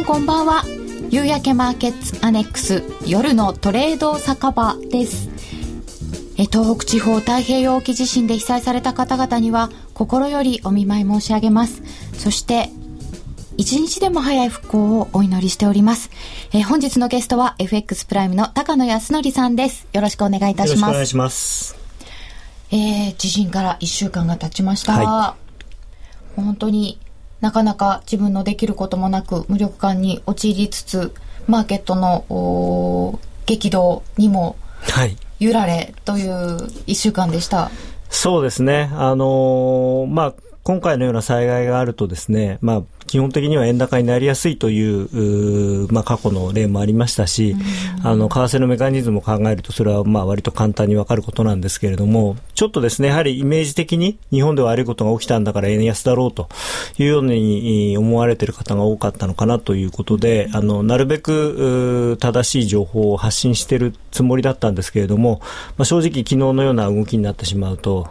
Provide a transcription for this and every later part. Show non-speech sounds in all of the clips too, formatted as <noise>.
んこんばんは夕焼けマーケッツアネックス夜のトレード酒場ですえ東北地方太平洋沖地震で被災された方々には心よりお見舞い申し上げますそして一日でも早い復興をお祈りしております。えー、本日のゲストは FX プライムの高野康則さんです。よろしくお願いいたします。よろしくお願いします。えー、地震から1週間が経ちました。はい、本当になかなか自分のできることもなく無力感に陥りつつ、マーケットの激動にも揺られという1週間でした。はい、そうですね。あのー、まあ、今回のような災害があるとですね、まあ、基本的には円高になりやすいというまあ、過去の例もありましたし、あの為替のメカニズムを考えるとそれはまあ割と簡単に分かることなんですけれどもちょっとですねやはりイメージ的に日本では悪いことが起きたんだから円安だろうというように思われている方が多かったのかなということであのなるべく正しい情報を発信しているつもりだったんですけれども、まあ、正直昨日のような動きになってしまうと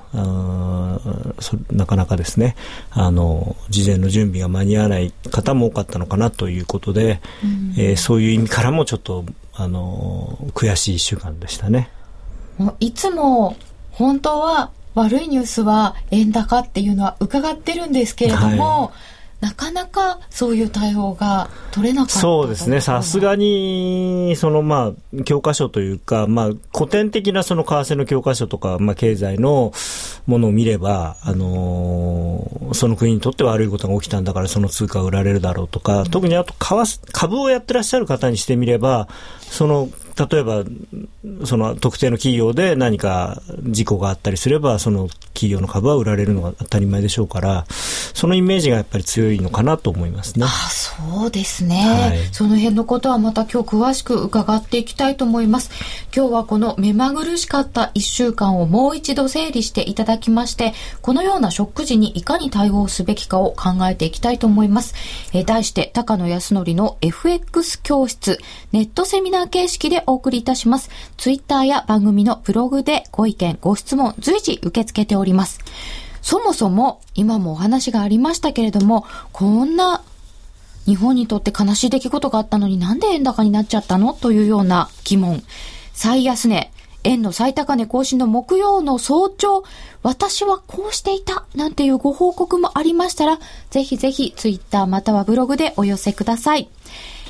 なかなかですねあの事前の準備が間に合わない方も多かったのかなということで、うん、えー、そういう意味からもちょっと、あの悔しい1週間でしたね。いつも本当は悪いニュースは円高っていうのは伺ってるんですけれども、はい。なかなかそういう対応が取れなかったそうですね、さすがに、そのまあ、教科書というか、まあ、古典的なその為替の教科書とか、まあ、経済のものを見れば、あのー、その国にとって悪いことが起きたんだから、その通貨が売られるだろうとか、特にあと株をやってらっしゃる方にしてみれば、その例えば、その特定の企業で何か事故があったりすれば、その企業の株は売られるのが当たり前でしょうから、そのイメージがやっぱり強いのかなと思いますね。あそうですね、はい、その辺のことはまた今日詳しく伺っていきたいと思います。今日はこの目まぐるしかった1週間をもう一度整理していただきまして、このようなショック時にいかに対応すべきかを考えていきたいと思います。え題して、高野康則の FX 教室、ネットセミナー形式でお送りいたします。ツイッターや番組のブログでご意見、ご質問随時受け付けております。そもそも、今もお話がありましたけれども、こんな日本にとって悲しい出来事があったのになんで円高になっちゃったの？というような疑問。最安値、円の最高値更新の木曜の早朝、私はこうしていた、なんていうご報告もありましたら、ぜひぜひツイッターまたはブログでお寄せください。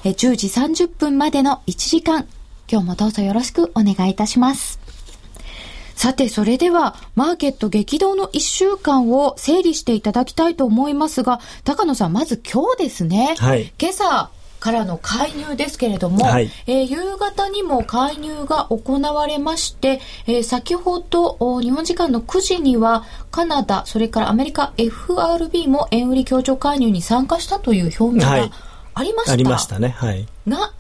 え10時30分までの1時間、今日もどうぞよろしくお願いいたします。さて、それでは、マーケット激動の1週間を整理していただきたいと思いますが、高野さん、まず今日ですね。はい。今朝、からの介入ですけれども、はい、えー、夕方にも介入が行われまして、えー、先ほど日本時間の9時にはカナダ、それからアメリカ FRB も円売り協調介入に参加したという表明がありました。はい、ありましたね。はい。が、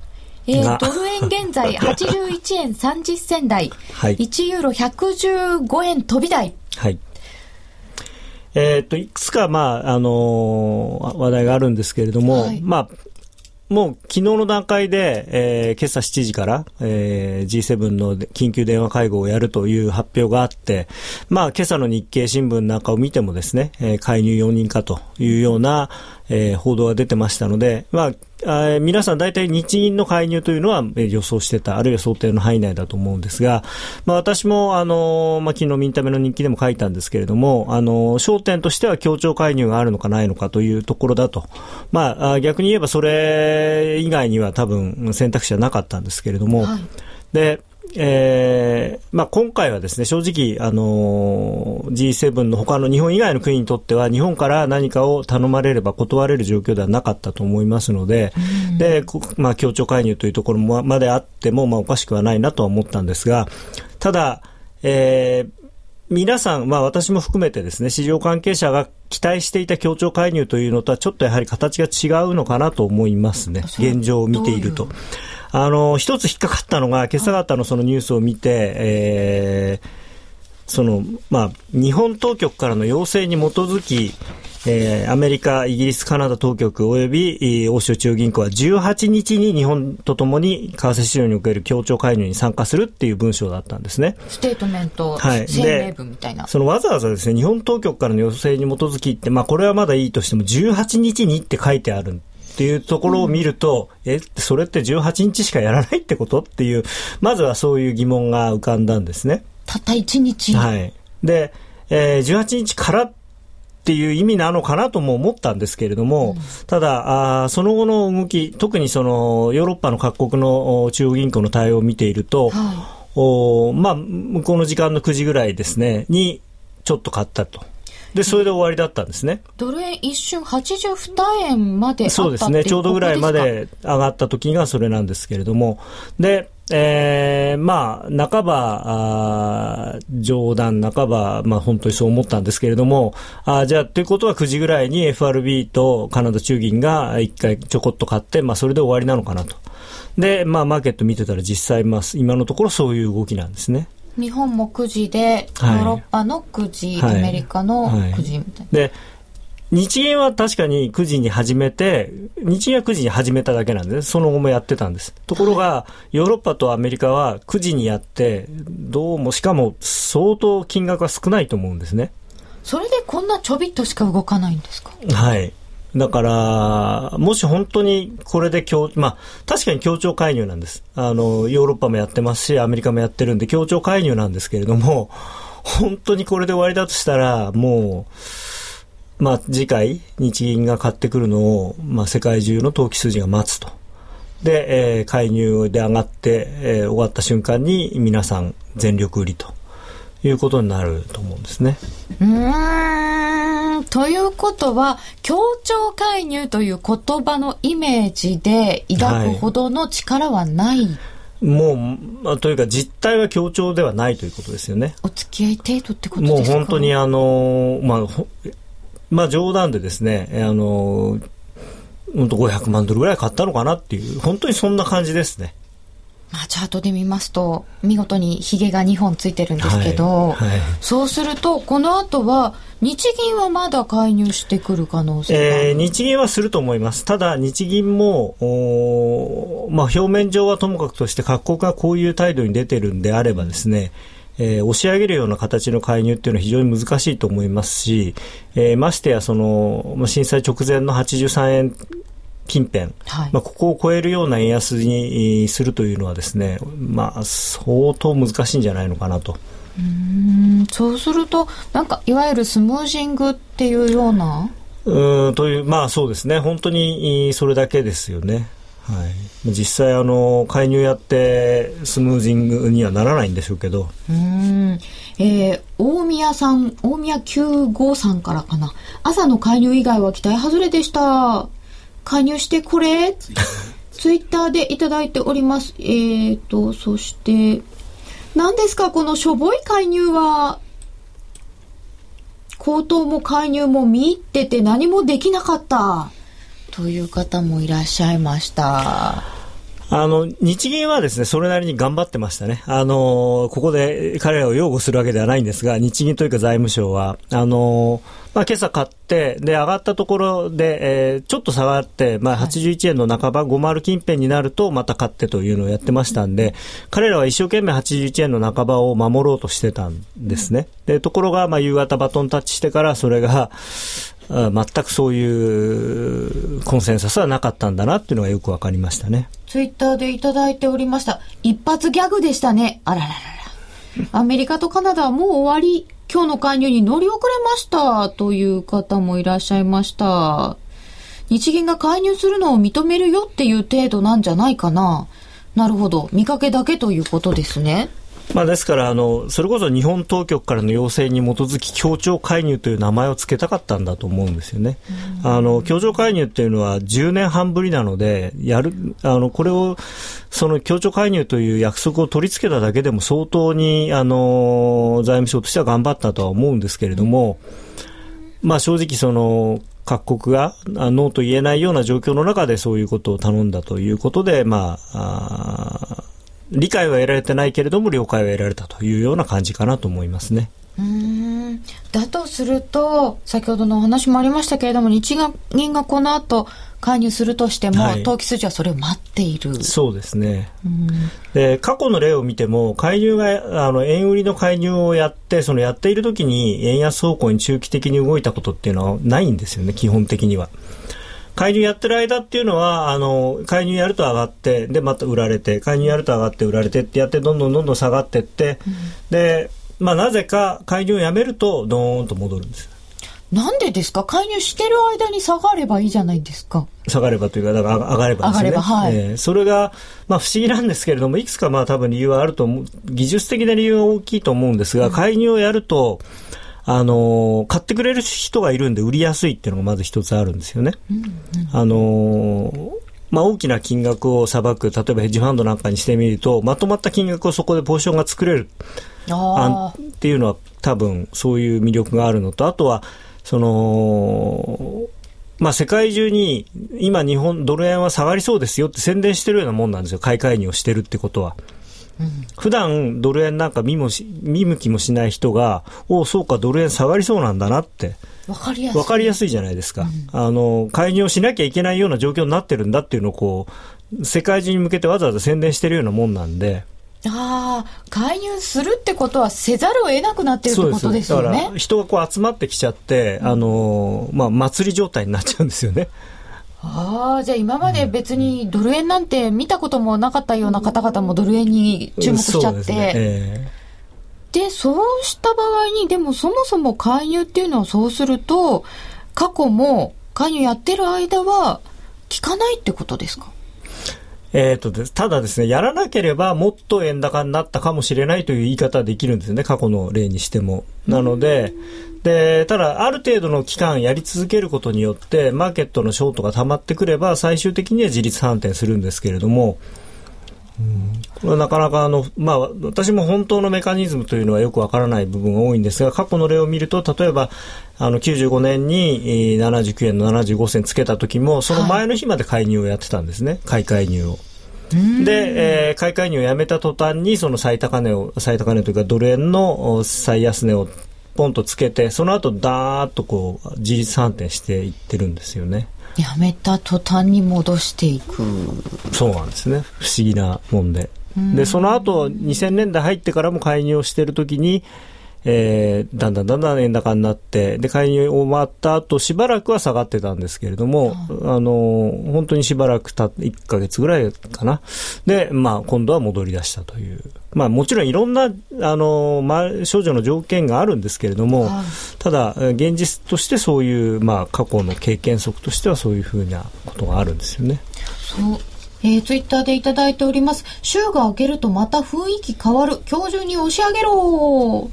えー、ドル円現在 <laughs> 81円30銭台、はい、1ユーロ115円飛び台。はい。えー、っと、いくつか、まあ、あのー、話題があるんですけれども、はい、まあ、もう昨日の段階で、えー、今朝7時から、えー、G7 の緊急電話会合をやるという発表があって、まあ今朝の日経新聞なんかを見てもですね、えー、介入容認かというような、えー、報道が出てましたので、まあ、あ皆さん大体日銀の介入というのは予想してた、あるいは想定の範囲内だと思うんですが、まあ、私も、あの、まあ、昨日ミンタメの日記でも書いたんですけれども、あの、焦点としては協調介入があるのかないのかというところだと。まあ、逆に言えばそれ以外には多分選択肢はなかったんですけれども、はい、で、えーまあ、今回はですね正直、あのー、G7 の他の日本以外の国にとっては日本から何かを頼まれれば断れる状況ではなかったと思いますので、でまあ、協調介入というところまであっても、まあ、おかしくはないなとは思ったんですがただ、えー、皆さん、まあ私も含めてですね、市場関係者が期待していた協調介入というのとはちょっとやはり形が違うのかなと思いますね。現状を見ていると。あの、一つ引っかかったのが、今朝方のそのニュースを見て、えー、その、まあ、日本当局からの要請に基づき、えー、アメリカ、イギリス、カナダ当局及び欧州中央銀行は18日に日本とともに為替市場における協調介入に参加するっていう文章だったんですね。ステートメント、はい、声明文みたいな。そのわざわざですね、日本当局からの要請に基づきって、まあこれはまだいいとしても18日にって書いてあるっていうところを見ると、うん、え、それって18日しかやらないってこと？っていう、まずはそういう疑問が浮かんだんですね。たった1日？はい。で、えー、18日からっていう意味なのかなとも思ったんですけれども、うん、ただあ、その後の動き、特にそのヨーロッパの各国の中央銀行の対応を見ていると、はおまあ、向こうの時間の9時ぐらいですね、にちょっと買ったと。で、それで終わりだったんですね。ドル円一瞬82円までそうですね。ちょうどぐらいまで上がった時がそれなんですけれども。で、えー、まあ、半ば、あ冗談、半ば、まあ、本当にそう思ったんですけれども、あじゃあ、ということは9時ぐらいに FRB とカナダ中銀が一回ちょこっと買って、まあ、それで終わりなのかなと。で、まあ、マーケット見てたら実際、まあ、今のところそういう動きなんですね。日本も9時で、ヨーロッパの9時、はい、アメリカの9時みたいな。で日銀は確かに9時に始めて、日銀は9時に始めただけなんです。その後もやってたんです。ところが、ヨーロッパとアメリカは9時にやって、どうも、しかも相当金額が少ないと思うんですね。それでこんなちょびっとしか動かないんですか？はい。だから、もし本当にこれで協、まあ、確かに協調介入なんです。あの、ヨーロッパもやってますし、アメリカもやってるんで、協調介入なんですけれども、本当にこれで終わりだとしたら、もう、まあ、次回、日銀が買ってくるのを、まあ、世界中の投機筋が待つと。で、えー、介入で上がって、えー、終わった瞬間に皆さん全力売りということになると思うんですね。うんということは、協調介入という言葉のイメージで抱くほどの力はない、はいもう、まあ、というか実態は協調ではないということですよね。お付き合い程度ってことですか？もう本当にあの、まあ、まあ冗談でですね、あの、本当500万ドルぐらい買ったのかなっていう、本当にそんな感じですね。まあ、チャートで見ますと見事にひげが2本ついてるんですけど、はいはい、そうするとこの後は日銀はまだ介入してくる可能性が、えー、日銀はすると思います。ただ日銀もまあ、表面上はともかくとして各国がこういう態度に出てるんであればですね、えー、押し上げるような形の介入っていうのは非常に難しいと思いますし、えー、ましてやその震災直前の83円近辺、はい、まあ、ここを超えるような円安にするというのはですね、まあ、相当難しいんじゃないのかなと。うんそうすると、なんかいわゆるスムージングっていうような？うんという、まあそうですね、本当にそれだけですよね。はい、実際あの、介入やってスムージングにはならないんでしょうけど。うんえー、大宮さん、大宮95さんからかな。朝の介入以外は期待外れでした。加入してこれ？ツイッターでいただいております。えーと、そして、何ですか？このしょぼい介入は、口頭も介入も見入ってて何もできなかった。という方もいらっしゃいました。あの、日銀はですね、それなりに頑張ってましたね。あの、ここで彼らを擁護するわけではないんですが、日銀というか財務省は、あの、まあ、今朝買って、で、上がったところで、えー、ちょっと下がって、まあ、81円の半ば、50近辺になると、また買ってというのをやってましたんで、彼らは一生懸命81円の半ばを守ろうとしてたんですね。で、ところが、まあ、夕方バトンタッチしてから、それが、全くそういうコンセンサスはなかったんだなっていうのがよくわかりましたね。ツイッターでいただいておりました。一発ギャグでしたね。あらららら。アメリカとカナダはもう終わり。今日の介入に乗り遅れましたという方もいらっしゃいました。日銀が介入するのを認めるよっていう程度なんじゃないかな。なるほど。見かけだけということですね。まあ、ですからあの、それこそ日本当局からの要請に基づき協調介入という名前を付けたかったんだと思うんですよね。あの協調介入っていうのは10年半ぶりなので、やるあのこれをその協調介入という約束を取り付けただけでも相当にあの財務省としては頑張ったとは思うんですけれども、まあ、正直その各国がノーと言えないような状況の中でそういうことを頼んだということで、まあ、あ理解は得られてないけれども了解は得られたというような感じかなと思いますね。うん。だとすると先ほどのお話もありましたけれども日銀がこの後介入するとしても、はい、投機筋はそれを待っている。そうですね、で過去の例を見ても介入があの円売りの介入をやってそのやっている時に円安方向に中期的に動いたことっていうのはないんですよね基本的には。介入やってる間っていうのは、あの、介入やると上がって、で、また売られて、介入やると上がって売られてってやって、どんどんどんどん下がってって、うん、で、まあ、なぜか介入をやめると、ドーンと戻るんです。なんでですか？介入してる間に下がればいいじゃないですか。下がればというか、だから上がればですね。上がれば、はい。えー、それが、まあ不思議なんですけれども、いくつかまあ多分理由はあると思う、技術的な理由が大きいと思うんですが、介入をやると、あのー、買ってくれる人がいるんで売りやすいっていうのがまず一つあるんですよね。うんうん、あのー、まあ、大きな金額をさばく、例えばヘッジファンドなんかにしてみると、まとまった金額をそこでポジションが作れるあっていうのは多分そういう魅力があるのと、あとは、その、まあ、世界中に今日本ドル円は下がりそうですよって宣伝してるようなもんなんですよ買い介入をしてるってことは。うん、普段ドル円なんか見もし見向きもしない人が、おお、そうか、ドル円下がりそうなんだなって。わかりやすい。かりやすいじゃないですか、うん、あの、介入をしなきゃいけないような状況になってるんだっていうのをこう、世界中に向けてわざわざ宣伝してるようなもんなんで。ああ、介入するってことはせざるを得なくなってるってことですよね。だから人がこう集まってきちゃって、あのまあ、祭り状態になっちゃうんですよね。ああ、じゃあ今まで別にドル円なんて見たこともなかったような方々もドル円に注目しちゃって。ねえー、で、そうした場合に、でもそもそも介入っていうのはそうすると、過去も介入やってる間は効かないってことですかえ、ー、とで、ただですね、やらなければもっと円高になったかもしれないという言い方はできるんですね、過去の例にしても。なので、で、ただ、ある程度の期間やり続けることによって、マーケットのショートが溜まってくれば、最終的には自立反転するんですけれども、これはなかなかあの、まあ、私も本当のメカニズムというのはよくわからない部分が多いんですが、過去の例を見ると、例えば、あの、95年に79円の75銭つけた時も、その前の日まで介入をやってたんですね、はい、買い介入を。で、えー、買い介入をやめた途端に、その最高値を、最高値というかドル円の最安値をポンとつけて、その後ダーッとこう、自立反転していってるんですよね。やめた途端に戻していく。そうなんですね。不思議なもんで。で、その後、2000年代入ってからも介入をしているときに、えー、だんだんだんだん円高になって、で、介入終わった後、しばらくは下がってたんですけれども、あの、本当にしばらくた1ヶ月ぐらいかな。で、まあ、今度は戻り出したという。まあ、もちろんいろんな、あの、まあ、少女の条件があるんですけれども、ただ、現実としてそういう、まあ、過去の経験則としてはそういうふうなことがあるんですよね。そうえー、ツイッターでいただいております。週が明けるとまた雰囲気変わる。今日中に押し上げろ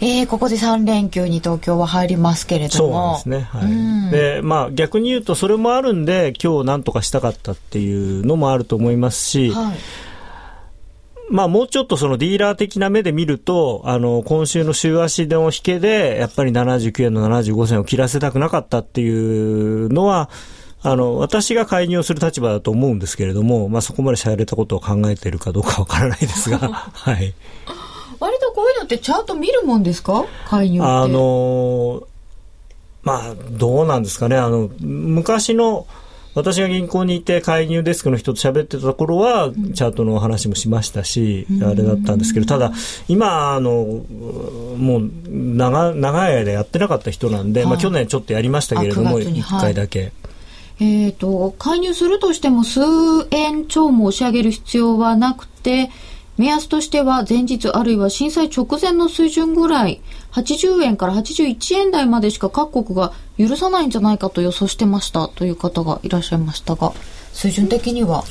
えー、ここで3連休に東京は入りますけれども。そうですね。はい。で、まあ逆に言うとそれもあるんで、今日なんとかしたかったっていうのもあると思いますし、はい、まあもうちょっとそのディーラー的な目で見ると、あの、今週の週足の引けで、やっぱり79円の75銭を切らせたくなかったっていうのは、あの、私が介入する立場だと思うんですけれども、まあそこまでしゃれたことを考えているかどうかわからないですが、<laughs> はい。ってちゃんと見るもんですか？介入あのまあどうなんですかね。あの昔の私が銀行にいて介入デスクの人と喋ってた頃は、チャートの話もしましたし、うん、あれだったんですけど、ただ、今、あの、もう長、長い間やってなかった人なんで、まあ去年ちょっとやりましたけれども、1回だけ。はい。えっ、ー、と、介入するとしても数円超も押し上げる必要はなくて、目安としては前日あるいは震災直前の水準ぐらい、80円から81円台までしか各国が許さないんじゃないかと予想してましたという方がいらっしゃいましたが、水準的には？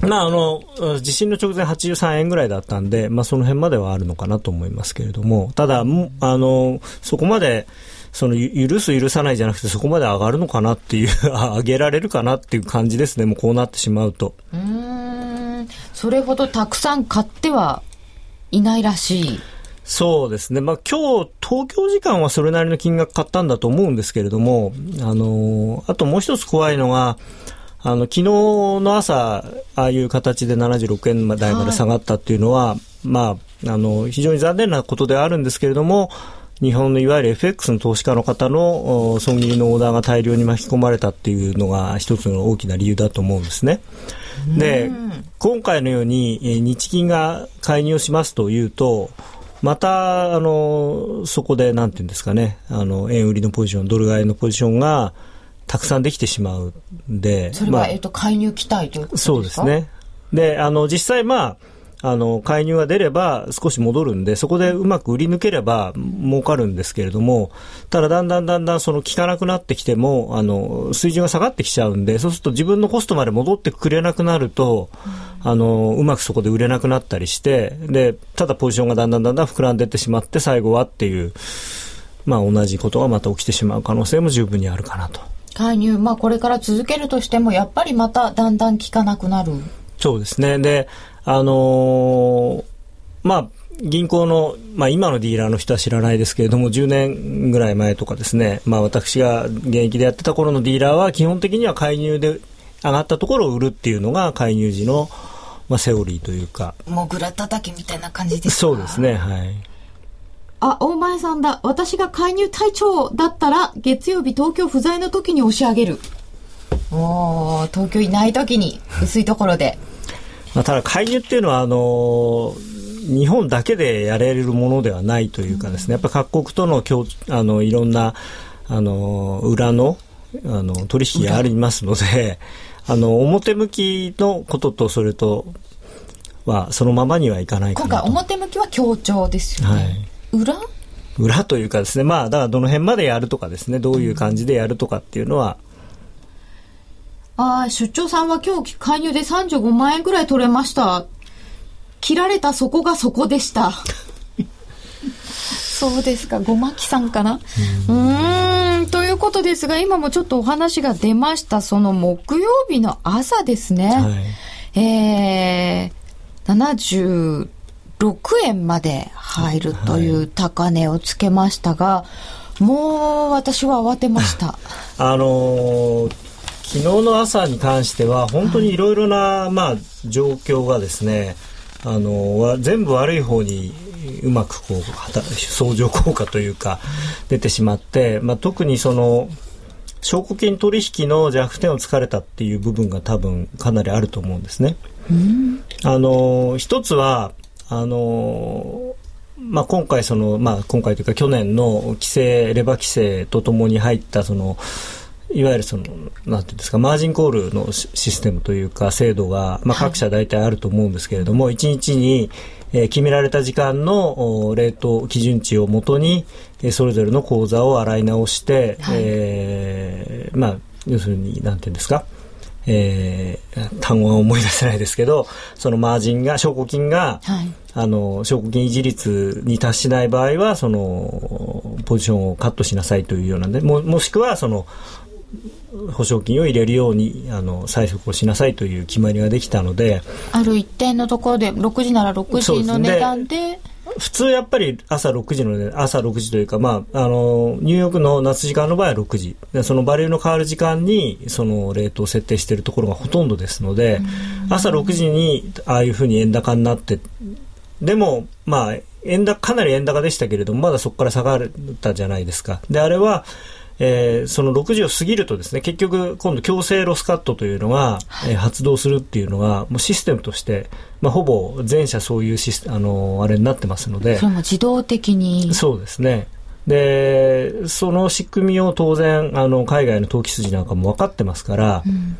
まあ、あの、地震の直前83円ぐらいだったんで、まあ、その辺まではあるのかなと思いますけれども、ただ、あの、そこまで、その、許す許さないじゃなくて、そこまで上がるのかなっていう、<laughs> 上げられるかなっていう感じですね、もうこうなってしまうと。うんそれほどたくさん買ってはいないらしい。そうですね。まあ今日、東京時間はそれなりの金額買ったんだと思うんですけれども、あの、あともう一つ怖いのが、あの、昨日の朝、ああいう形で76円台まで下がったっていうのは、はい、まあ、あの、非常に残念なことであるんですけれども、日本のいわゆる FX の投資家の方の損切りのオーダーが大量に巻き込まれたっていうのが一つの大きな理由だと思うんですね。で、今回のように日銀が介入しますというと、また、あの、そこで、なんていうんですかね、あの、円売りのポジション、ドル買いのポジションが、たくさんできてしまうんで。それは、まあ、えっと、介入期待ということですか？そうですね。で、あの、実際まあ、あの、介入が出れば少し戻るんで、そこでうまく売り抜ければ儲かるんですけれども、ただだんだんだんだんその効かなくなってきても、あの、水準が下がってきちゃうんで、そうすると自分のコストまで戻ってくれなくなると、あの、うまくそこで売れなくなったりして、で、ただポジションがだんだんだんだん膨らんでいってしまって、最後はっていう、まあ同じことがまた起きてしまう可能性も十分にあるかなと。介入、まあこれから続けるとしても、やっぱりまただんだん効かなくなる。そうですね。で、あのー、まあ、銀行の、まあ、今のディーラーの人は知らないですけれども、10年ぐらい前とかですね、まあ、私が現役でやってた頃のディーラーは、基本的には介入で上がったところを売るっていうのが、介入時の、まあ、セオリーというか。もぐら叩きみたいな感じですか？そうですね、はい。あ、大前さんだ。私が介入隊長だったら、月曜日東京不在の時に押し上げる。お東京いない時に、薄いところで。まあ、ただ介入っていうのはあの日本だけでやれるものではないというかですねやっぱ各国との共あのいろんなあの裏のあの取引がありますのであの表向きのこととそれとはそのままにはいかないかな今回表向きは協調ですよね、はい、裏？裏というかですねまあだからどの辺までやるとかですねどういう感じでやるとかっていうのは、ああ、出張さんは今日介入で35万円ぐらい取れました。切られたそこがそこでした。<laughs> そうですか、ごまきさんかな？うん、ということですが、今もちょっとお話が出ました、その木曜日の朝ですね。はい、えー、76円まで入るという高値をつけましたが、はい、もう私は慌てました。<laughs> あのー昨日の朝に関しては本当にいろいろな、まあ、状況がですねあの全部悪い方にうまくこう相乗効果というか出てしまって、まあ、特にその証拠金取引の弱点を突かれたっていう部分が多分かなりあると思うんですね。あの一つはあのまあ、今回その、まあ、今回というか去年の規制レバー規制とともに入ったそのいわゆるその、なんていうんですか、マージンコールのシステムというか、制度が、まあ、各社大体あると思うんですけれども、はい、1日に、えー、決められた時間のレート基準値をもとに、えー、それぞれの口座を洗い直して、はい、えー、まあ、要するに、なんていうんですか、えー、単語は思い出せないですけど、そのマージンが、証拠金が、はい、あの、証拠金維持率に達しない場合は、その、ポジションをカットしなさいというようなで、ももしくは、その、保証金を入れるようにあの催促をしなさいという決まりができたので。ある一定のところで6時なら6時の値段で。普通やっぱり朝6時の、ね、朝6時というか、まあ、あのニューヨークの夏時間の場合は6時。でそのバレルの変わる時間にそのレートを設定しているところがほとんどですので朝6時にああいうふうに円高になってでもまあ円高かなり円高でしたけれどもまだそこから下がったじゃないですか。であれはえー、その6時を過ぎるとですね結局今度強制ロスカットというのが、はい、えー、発動するっていうのがもうシステムとして、まあ、ほぼ全社そういうシスあのあれになってますので。それも自動的に。そうですね。でその仕組みを当然あの海外の投機筋なんかも分かってますから、うん、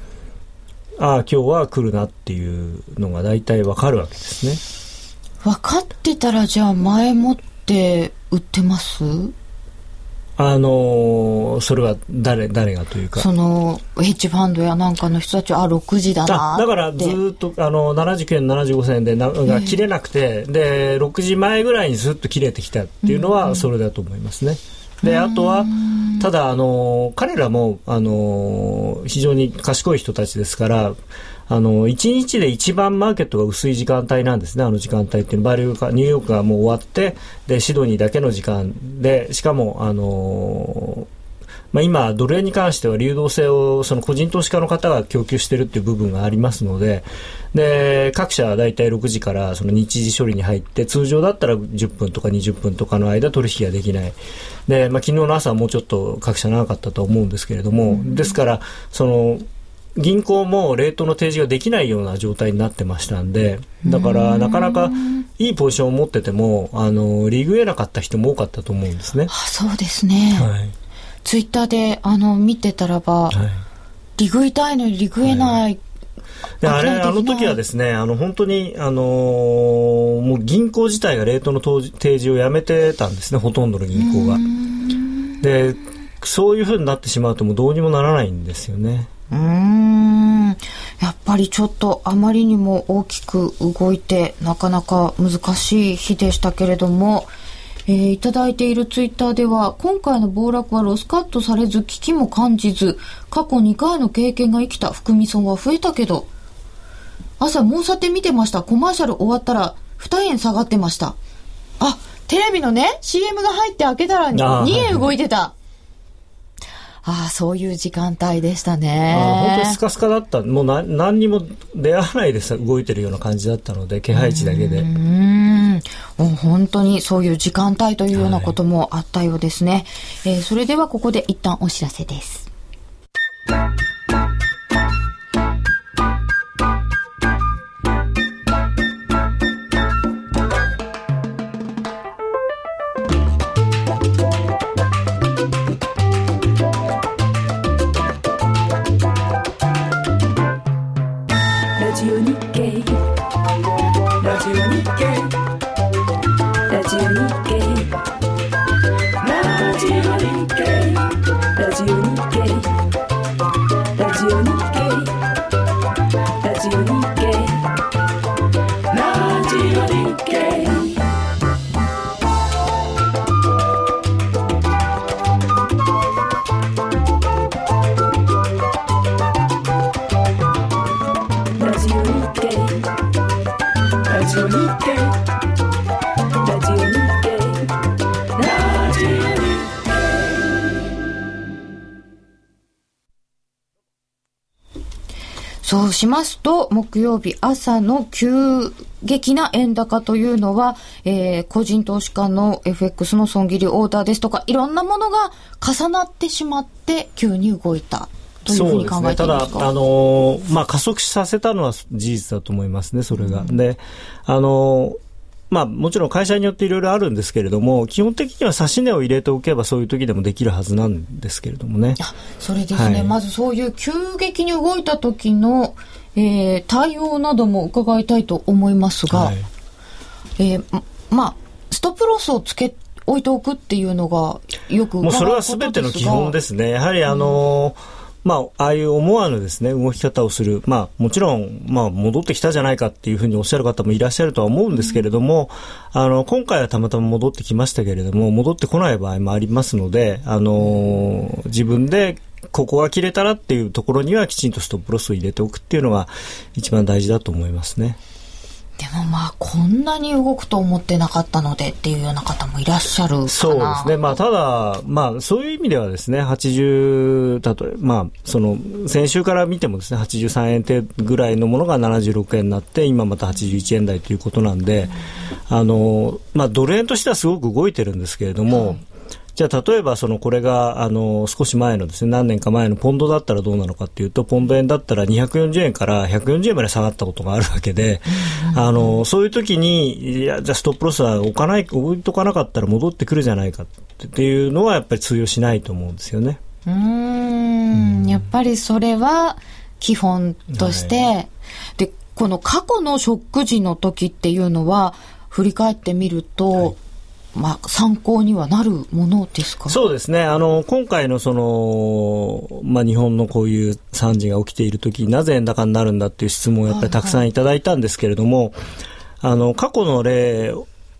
ああ今日は来るなっていうのが大体分かるわけですね。分かってたらじゃあ前もって売ってます？あのそれは誰誰がというか。そのヘッジファンドやなんかの人たちはあ6時だなだからずっとあの79円75銭でなが切れなくて、えー、で6時前ぐらいにずっと切れてきたっていうのはそれだと思いますね。であとはただあの彼らもあの非常に賢い人たちですからあの、1日で一番マーケットが薄い時間帯なんですね、あの時間帯っていうの。は、バリューが、ニューヨークがもう終わって、で、シドニーだけの時間で、しかも、あのまあ、今、ドル円に関しては流動性をその個人投資家の方が供給しているという部分がありますので、で各社は大体6時からその日時処理に入って、通常だったら10分とか20分とかの間、取引ができない、でまあ昨日の朝はもうちょっと各社長かったと思うんですけれども、ですから、その銀行もレートの提示ができないような状態になってましたんで、だからなかなかいいポジションを持ってても、あの、リーグえなかった人も多かったと思うんですね。あそうですね。はい。ツイッターであの見てたらば、はい、リグいたいのにリグえない、はいであれ、あの時はですね、あの、本当に、あのー、もう銀行自体がレートの提示をやめてたんですね、ほとんどの銀行が。で、そういうふうになってしまうともうどうにもならないんですよね。うん。やっぱりちょっとあまりにも大きく動いてなかなか難しい日でしたけれども、えー、いただいているツイッターでは今回の暴落はロスカットされず危機も感じず過去2回の経験が生きた含み損は増えたけど朝もうさて見てました。コマーシャル終わったら2円下がってました。あテレビのね CM が入って開けたら2円動いてたああ、そういう時間帯でしたね。本当にスカスカだった。もうな何にも出会わないでさ、動いてるような感じだったので、気配値だけで。うん。本当にそういう時間帯というようなこともあったようですね。はい、えー、それではここで一旦お知らせです。そうしますと、木曜日朝の急激な円高というのは、えー、個人投資家の FX の損切りオーダーですとか、いろんなものが重なってしまって、急に動いた。というふうに考えていますか、ね、ただ、あのー、まあ、加速させたのは事実だと思いますね、それが。うん、で、あのーまあ、もちろん会社によっていろいろあるんですけれども、基本的には指値を入れておけば、そういう時でもできるはずなんですけれどもね。それですね、はい、まずそういう急激に動いた時の、えー、対応なども伺いたいと思いますが、はい、えー、まあ、ストップロスをつけ置いておくっていうのがよくもうそれはすべての基本ですね。やはりあのーうんまあ、ああいう思わぬですね、動き方をする。まあ、もちろん、まあ、戻ってきたじゃないかっていうふうにおっしゃる方もいらっしゃるとは思うんですけれども、あの、今回はたまたま戻ってきましたけれども、戻ってこない場合もありますので、あの、自分でここが切れたらっていうところにはきちんとストップロスを入れておくっていうのが一番大事だと思いますね。でもまあこんなに動くと思ってなかったのでっていうような方もいらっしゃるそうですね。まあただ、まあそういう意味ではですね、80、例えば、まあその先週から見てもですね、83円程ぐらいのものが76円になって、今また81円台ということなんで、うん、あの、まあドル円としてはすごく動いてるんですけれども、じゃあ例えばそのこれがあの少し前のですね何年か前のポンドだったらどうなのかっていうとポンド円だったら240円から140円まで下がったことがあるわけで、あのそういう時にいやじゃあストップロスは置かない置いとかなかったら戻ってくるじゃないかっていうのはやっぱり通用しないと思うんですよね。うん、やっぱりそれは基本として、はい、でこの過去のショック時の時っていうのは振り返ってみると、はいまあ、参考にはなるものですか？そうですね。あの、今回のその、まあ、日本のこういう惨事が起きているとき、なぜ円高になるんだっていう質問をやっぱりたくさんいただいたんですけれども、はいはい、あの、過去の例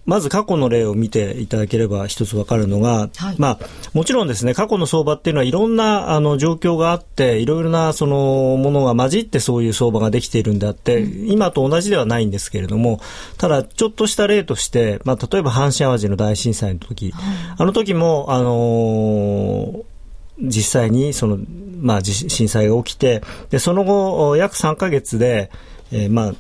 まず過去の例を見ていただければ一つわかるのが、はい、まあ、もちろんですね、過去の相場っていうのはいろんなあの状況があって、いろいろなそのものが混じってそういう相場ができているんであって、うん、今と同じではないんですけれども、ただちょっとした例として、まあ、例えば阪神淡路の大震災の時、はい、あの時も、あのー実際にその、まあ、震災が起きて、で、その後、約3ヶ月で、えー、まあ、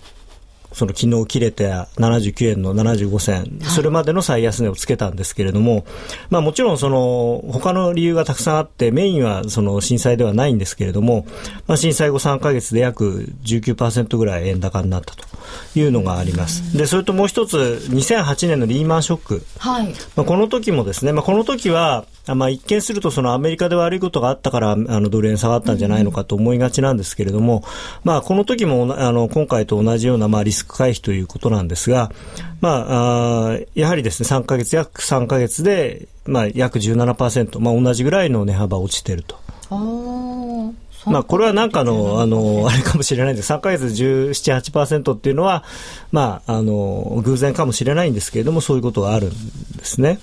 その昨日切れて79円の75銭、それまでの最安値をつけたんですけれども、まあもちろんその他の理由がたくさんあって、メインはその震災ではないんですけれども、まあ震災後3ヶ月で約19%ぐらい円高になったというのがあります。で、それともう一つ、2008年のリーマンショック。はい。まあこの時もですね、まあこの時は、まあ、一見するとそのアメリカで悪いことがあったからあのドル円下がったんじゃないのかと思いがちなんですけれども、まあ、この時もあの今回と同じようなまあリスク回避ということなんですが、まあ、あやはりですね3ヶ月約3ヶ月で、まあ、約17%、まあ、同じぐらいの値幅落ちてると。まあ、これはなんかの、あの、あれかもしれないです。3ヶ月17、8%っていうのは、まあ、あの、偶然かもしれないんですけれども、そういうことがあるんですね。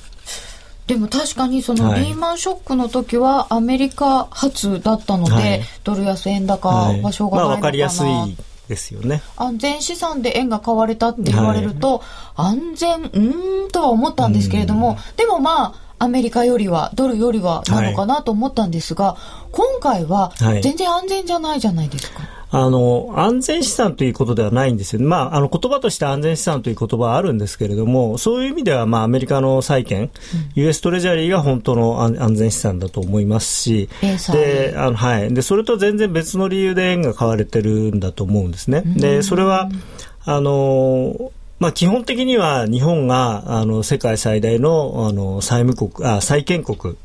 でも確かにそのリーマンショックの時はアメリカ発だったので、はい、ドル安円高はしょうがないのかな、まあ、分かりやすいですよね。安全資産で円が買われたって言われると、はい、安全、うんとは思ったんですけれども、でもまあ、アメリカよりは、ドルよりはなのかなと思ったんですが、はい、今回は全然安全じゃないじゃないですか。はいあの、安全資産ということではないんですよまあ、あの、言葉として安全資産という言葉はあるんですけれども、そういう意味では、まあ、アメリカの債券、うん、US トレジャリーが本当の安全資産だと思いますし、で、あの、はい。で、それと全然別の理由で円が買われてるんだと思うんですね。で、それは、あの、まあ、基本的には日本があの世界最大のあの債務国あ債権国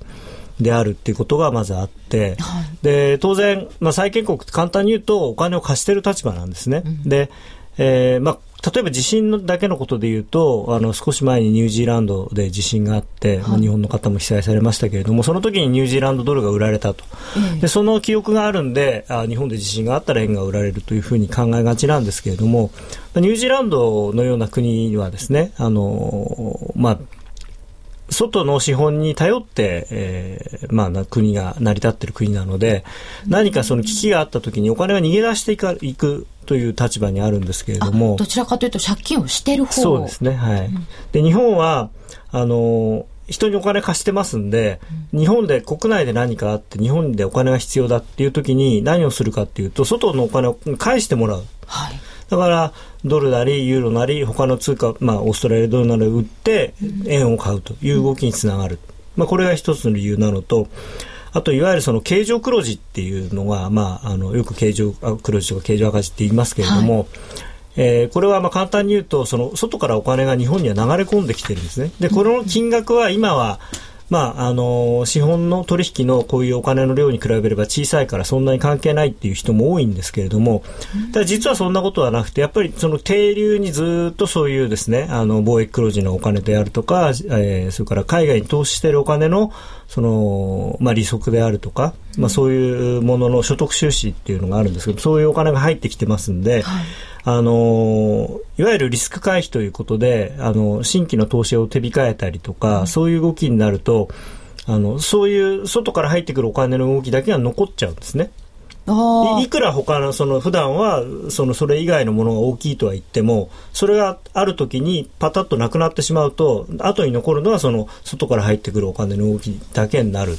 であるっていうことがまずあって、はい、で当然、まあ、債権国って簡単に言うとお金を貸している立場なんですね。うん、でえーまあ、例えば地震だけのことで言うとあの少し前にニュージーランドで地震があって、はい、日本の方も被災されましたけれどもその時にニュージーランドドルが売られたと、でその記憶があるんであ日本で地震があったら円が売られるというふうに考えがちなんですけれどもニュージーランドのような国はですねあの、まあ、外の資本に頼って、えー、まあ、国が成り立っている国なので、何かその危機があった時にお金が逃げ出していくという立場にあるんですけれども。どちらかというと借金をしてる方そうですね。はい。うん、で、日本は、あの、人にお金貸してますんで、日本で国内で何かあって日本でお金が必要だっていう時に何をするかっていうと外のお金を返してもらう。はいだからドルなりユーロなり他の通貨、まあ、オーストラリアドルなりを売って円を買うという動きにつながる、まあ、これが一つの理由なのとあといわゆるその経常黒字っていうのが、まあ、あのよく経常黒字とか経常赤字って言いますけれども、はいえー、これはまあ簡単に言うとその外からお金が日本には流れ込んできてるんですね。でこの金額は今はまあ、あの資本の取引のこういうお金の量に比べれば小さいからそんなに関係ないっていう人も多いんですけれども、ただ実はそんなことはなくて、やっぱりその定流にずっとそういうですね、あの貿易黒字のお金であるとか、えー、それから海外に投資しているお金のその、まあ、利息であるとか、まあ、そういうものの所得収支っていうのがあるんですけど、そういうお金が入ってきてますんで、はいあのいわゆるリスク回避ということであの新規の投資を手控えたりとか、うん、そういう動きになるとあのそういう外から入ってくるお金の動きだけが残っちゃうんですね。いくら他のその普段はそのそれ以外のものが大きいとは言ってもそれがある時にパタッとなくなってしまうと後に残るのはその外から入ってくるお金の動きだけになる。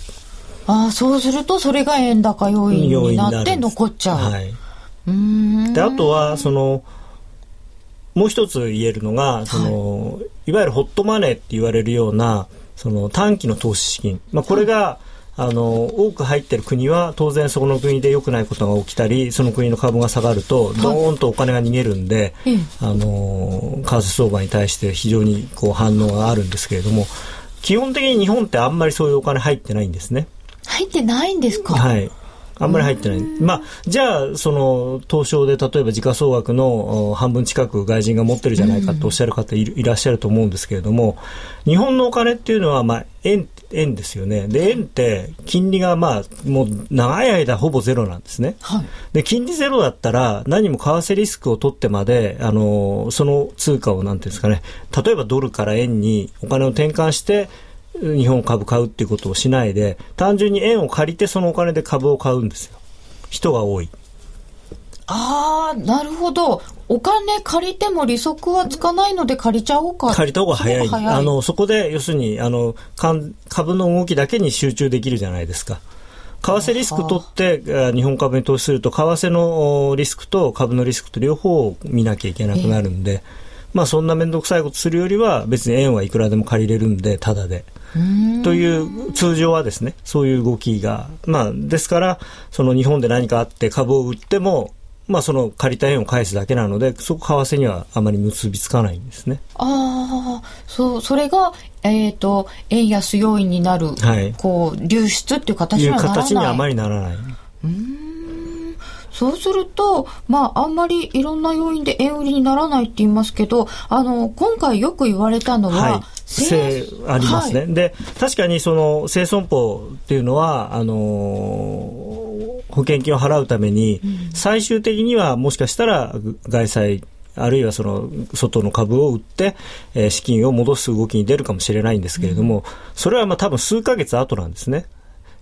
ああそうするとそれが円高要因になって残っちゃう。はいであとはそのもう一つ言えるのがその、はい、いわゆるホットマネーって言われるようなその短期の投資資金、まあ、これが、はい、あの多く入ってる国は当然そこの国で良くないことが起きたりその国の株が下がるとドーンとお金が逃げるんで、はい、あの為替相場に対して非常にこう反応があるんですけれども基本的に日本ってあんまりそういうお金入ってないんですね。入ってないんですか？はいあんまり入ってない。まあ、じゃあ、その、東証で例えば時価総額の半分近く外人が持ってるじゃないかとおっしゃる方いいらっしゃると思うんですけれども、日本のお金っていうのは、まあ、円、円ですよね。で、円って金利がまあ、もう長い間ほぼゼロなんですね。はい、で、金利ゼロだったら何も為替リスクを取ってまで、あの、その通貨をなんていうんですかね、例えばドルから円にお金を転換して、日本株買うっていうことをしないで、単純に円を借りてそのお金で株を買うんですよ。人が多い。ああ、なるほど。お金借りても利息はつかないので借りちゃおうか。借りた方が早い。早いあの、そこで、要するに、あの、株の動きだけに集中できるじゃないですか。為替リスク取って日本株に投資すると、為替のリスクと株のリスクと両方を見なきゃいけなくなるんで、まあそんな面倒くさいことするよりは、別に円はいくらでも借りれるんで、ただで。という通常はですねそういう動きが、まあ、ですからその日本で何かあって株を売ってもまあ、その借りた円を返すだけなので、そこ為替にはあまり結びつかないんですね。ああ、そうそれが、えーと、円安要因になる、はい、こう流出っていう形にはならない。形にはあまりならない。うんそうすると、まあ、あんまりいろんな要因で円売りにならないって言いますけど、あの、今回よく言われたのは、はい。せありますね、はい、で確かにその生損保っていうのはあのー、保険金を払うために、最終的にはもしかしたら外債あるいはその外の株を売って、えー、資金を戻す動きに出るかもしれないんですけれども、うん、それはまあ多分数か月後なんですね。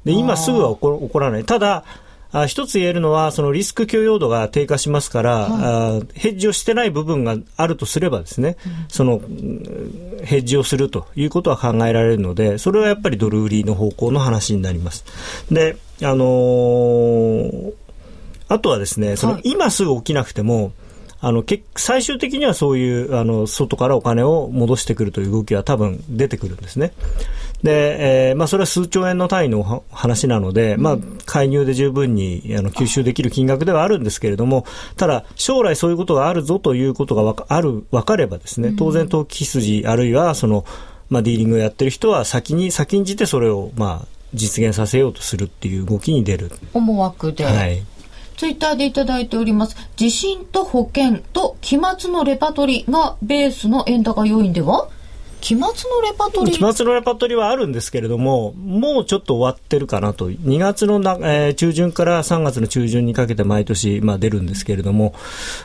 で今すぐは起こ起こらない。ただあ一つ言えるのは、そのリスク許容度が低下しますから、はい、あヘッジをしてない部分があるとすればですね、うん、そのヘッジをするということは考えられるので、それはやっぱりドル売りの方向の話になります。で、あのー、あとはですね、その今すぐ起きなくても、あの最終的にはそういうあの外からお金を戻してくるという動きは多分出てくるんですね。で、えーまあ、それは数兆円の単位の話なので、まあ、介入で十分にあの吸収できる金額ではあるんですけれども、ただ、将来そういうことがあるぞということがわかある分かればですね、当然、投機筋、あるいはその、まあ、ディーリングをやってる人は先に、先んじてそれを、まあ、実現させようとするっていう動きに出る。思惑で。はい。ツイッターでいただいております。地震と保険と期末のレパトリがベースの円高要因では？期末のレパートリー？期末のレパトリーはあるんですけれども、もうちょっと終わってるかなと。2月のな、えー、中旬から3月の中旬にかけて毎年、まあ、出るんですけれども、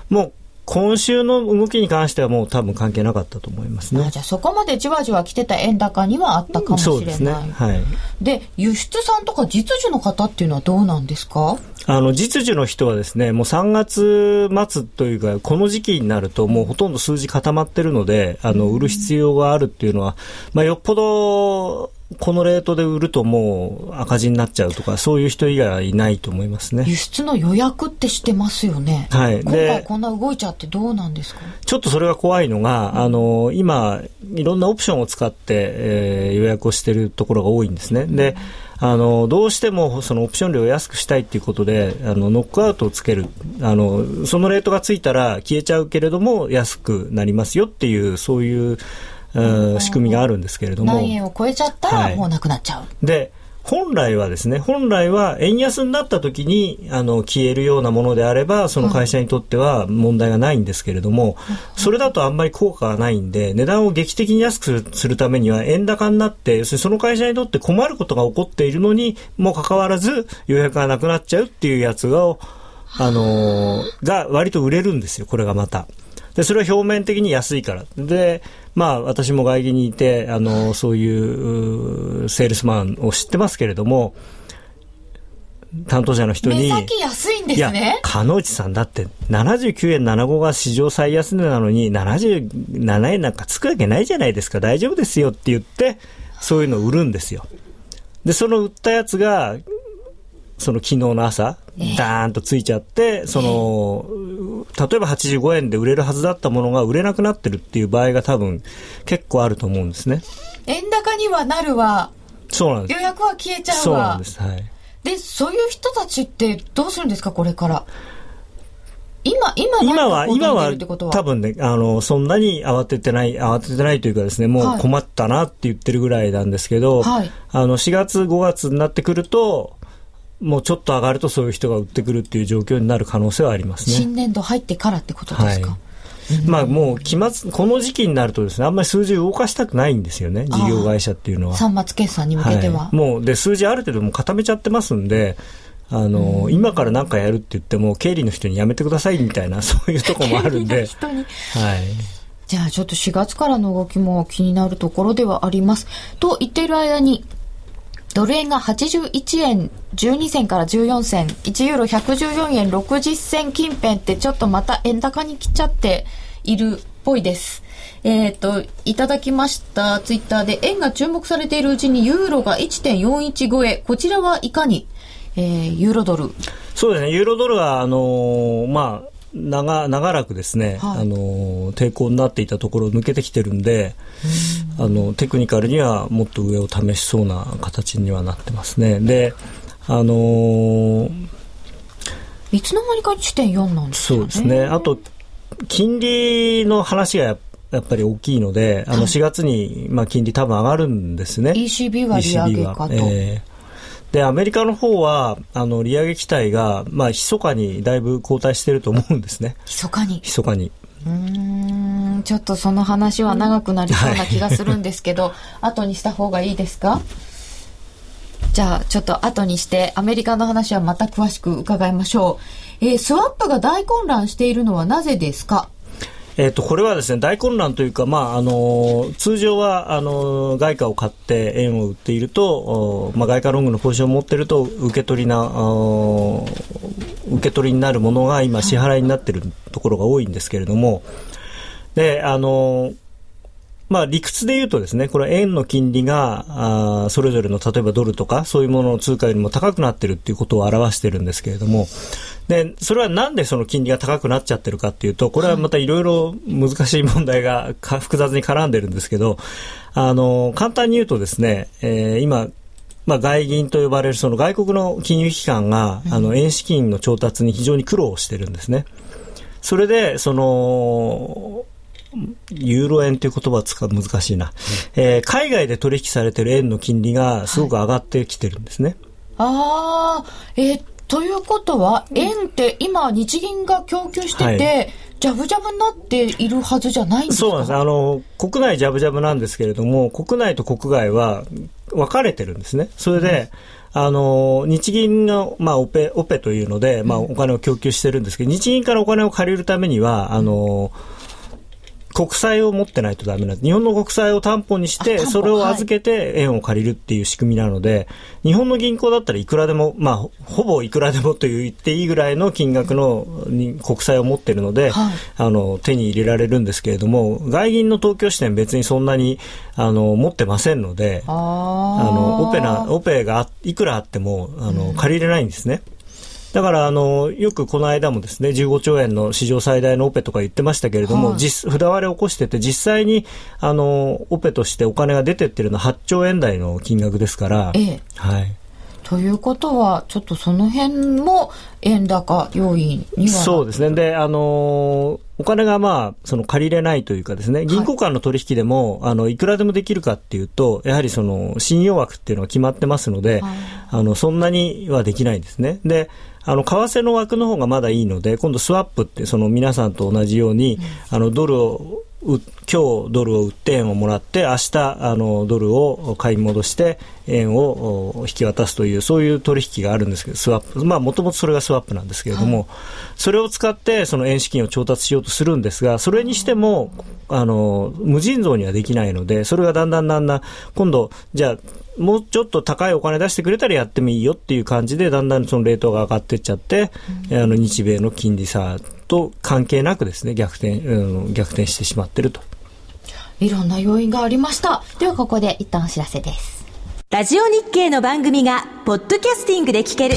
もう今週の動きに関してはもう多分関係なかったと思いますね。じゃあそこまでじわじわ来てた円高にはあったかもしれない。そうですね。はい。で、輸出産とか実需の方っていうのはどうなんですか？あの、実需の人はですね、もう3月末というか、この時期になるともうほとんど数字固まってるので、あの、売る必要があるっていうのは、まあよっぽどこのレートで売るともう赤字になっちゃうとか、そういう人以外はいないと思いますね。輸出の予約ってしてますよね。はい。今回こんな動いちゃってどうなんですか？ちょっとそれが怖いのが、うん、あの、今、いろんなオプションを使って、えー、予約をしているところが多いんですね。で、あの、どうしてもそのオプション料を安くしたいっていうことで、あの、ノックアウトをつける。あの、そのレートがついたら消えちゃうけれども安くなりますよっていう、そういう、仕組みがあるんですけれども。何円を超えちゃったらもうなくなっちゃう。はい、で、本来はですね、本来は円安になった時に、あの、消えるようなものであれば、その会社にとっては問題がないんですけれども、それだとあんまり効果がないんで、値段を劇的に安くするためには円高になって、要するにその会社にとって困ることが起こっているのにもかかわらず、予約がなくなっちゃうっていうやつが、あのー、が割と売れるんですよ、これがまた。で、それは表面的に安いから。で、まあ、私も外銀にいて、あの、そういうセールスマンを知ってますけれども、担当者の人に。目先安いんですね。いや、鹿内さんだって79円75が史上最安値なのに77円なんかつくわけないじゃないですか。大丈夫ですよって言って、そういうのを売るんですよ。で、その売ったやつが、その昨日の朝、ダーンとついちゃって、その、例えば85円で売れるはずだったものが売れなくなってるっていう場合が多分結構あると思うんですね。円高にはなるわ。そうなんです。予約は消えちゃうわ。そうなんです。はい。で、そういう人たちってどうするんですか、これから。今、今今は、今は多分ね、あの、そんなに慌ててない、慌ててないというかですね、もう困ったなって言ってるぐらいなんですけど、はい、あの、4月、5月になってくると、もうちょっと上がるとそういう人が売ってくるっていう状況になる可能性はありますね。新年度入ってからってことですか、はいまあもう期末、この時期になるとですね、あんまり数字を動かしたくないんですよね、事業会社っていうのは。3末決算に向けては。はい、もう、で、数字ある程度も固めちゃってますんで、あの、今から何かやるって言っても、経理の人にやめてくださいみたいな、<laughs> そういうとこもあるんで。はい。じゃあちょっと4月からの動きも気になるところではあります。と言っている間に、ドル円が81円12銭から14銭、1ユーロ114円60銭近辺ってちょっとまた円高に来ちゃっているっぽいです。えっ、ー、と、いただきましたツイッターで円が注目されているうちにユーロが1.41超え、こちらはいかに、えー、ユーロドル。そうですね、ユーロドルは、あのー、まあ、長長らくですね、はい、あの抵抗になっていたところを抜けてきてるんで、あのテクニカルにはもっと上を試しそうな形にはなってますね。で、あのー、いつの間にか1.4なんですね。そうですね。あと金利の話がやっぱり大きいので、あの4月に、まあ、金利多分上がるんですね。ECB は利上げかと。えーで、アメリカの方は、あの、利上げ期待が、まあ、密かにだいぶ後退してると思うんですね。密かに密かに。うん、ちょっとその話は長くなりそうな気がするんですけど、はい、後にした方がいいですか？じゃあ、ちょっと後にして、アメリカの話はまた詳しく伺いましょう。えー、スワップが大混乱しているのはなぜですか？えっ、と、これはですね、大混乱というか、まあ、あの、通常は、あの、外貨を買って円を売っていると、まあ、外貨ロングのポジションを持っていると、受け取りな、受け取りになるものが今支払いになっているところが多いんですけれども、で、あの、まあ、理屈で言うとですね、これ円の金利が、あそれぞれの例えばドルとかそういうものの通貨よりも高くなってるっていうことを表してるんですけれども、で、それはなんでその金利が高くなっちゃってるかっていうと、これはまたいろいろ難しい問題が複雑に絡んでるんですけど、あの、簡単に言うとですね、えー、今、まあ、外銀と呼ばれるその外国の金融機関が、あの、円資金の調達に非常に苦労してるんですね。それで、その、ユーロ円という言葉を使う難しいな、えー、海外で取引されている円の金利がすごく上がってきてるんですね。はい、ああ、えー、ということは、円って今、日銀が供給してて、はい。ジャブジャブになっているはずじゃないんですか？そうなんです。あの、国内ジャブジャブなんですけれども、国内と国外は分かれてるんですね。それで、うん、あの、日銀の、まあ、オペ、オペというので、まあ、お金を供給してるんですけど、日銀からお金を借りるためには、あの、うん国債を持ってないとダメなん。日本の国債を担保にして、それを預けて円を借りるっていう仕組みなので、日本の銀行だったらいくらでも、まあ、ほぼいくらでもと言っていいぐらいの金額の国債を持っているので、はい、あの、手に入れられるんですけれども、外銀の東京支店別にそんなに、あの、持ってませんので、あの、オペな、オペがいくらあっても、あの、借りれないんですね。うんだからあのよくこの間もですね15兆円の史上最大のオペとか言ってましたけれども、はい、実札割れ起こしてて実際にあのオペとしてお金が出てってるのは8兆円台の金額ですから、ええ、はい。ということは、ちょっとその辺も円高要因にはそうですね。で、あのお金がまあ、その借りれないというかですね、銀行間の取引でも、はい、あの、いくらでもできるかっていうと、やはりその、信用枠っていうのは決まってますので、はい、あの、そんなにはできないんですね。で、あの、為替の枠の方がまだいいので、今度スワップって、その皆さんと同じように、うん、あの、ドルを、今日ドルを売って円をもらって、明日、あの、ドルを買い戻して円を引き渡すという、そういう取引があるんですけど、スワップ。まあ、もともとそれがスワップなんですけれども、はい、それを使って、その円資金を調達しようとするんですが、それにしても、あの、無尽蔵にはできないので、それがだんだんだんだん、今度、じゃあ、もうちょっと高いお金出してくれたらやってもいいよっていう感じで、だんだんそのレートが上がっていっちゃって、うん、あの日米の金利差と関係なくですね、逆転、うん、逆転してしまってると。いろんな要因がありました。ではここで一旦お知らせです。ラジオ日経の番組が、ポッドキャスティングで聞ける。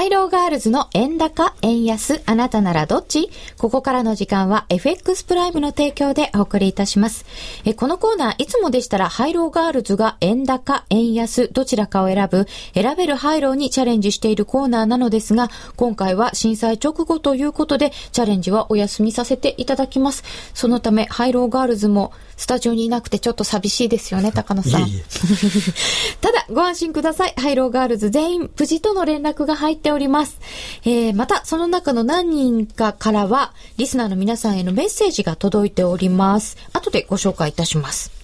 ハイローガールズの円高、円安、あなたならどっち？ここからの時間は FX プライムの提供でお送りいたします。えこのコーナー、いつもでしたらハイローガールズが円高、円安、どちらかを選ぶ、選べるハイローにチャレンジしているコーナーなのですが、今回は震災直後ということで、チャレンジはお休みさせていただきます。そのため、ハイローガールズもスタジオにいなくてちょっと寂しいですよね、<laughs> 高野さん。いえいえ <laughs> ただ、ご安心ください。ハイローガールズ全員、無事との連絡が入ってております。えー、また、その中の何人かからは、リスナーの皆さんへのメッセージが届いております。後でご紹介いたします。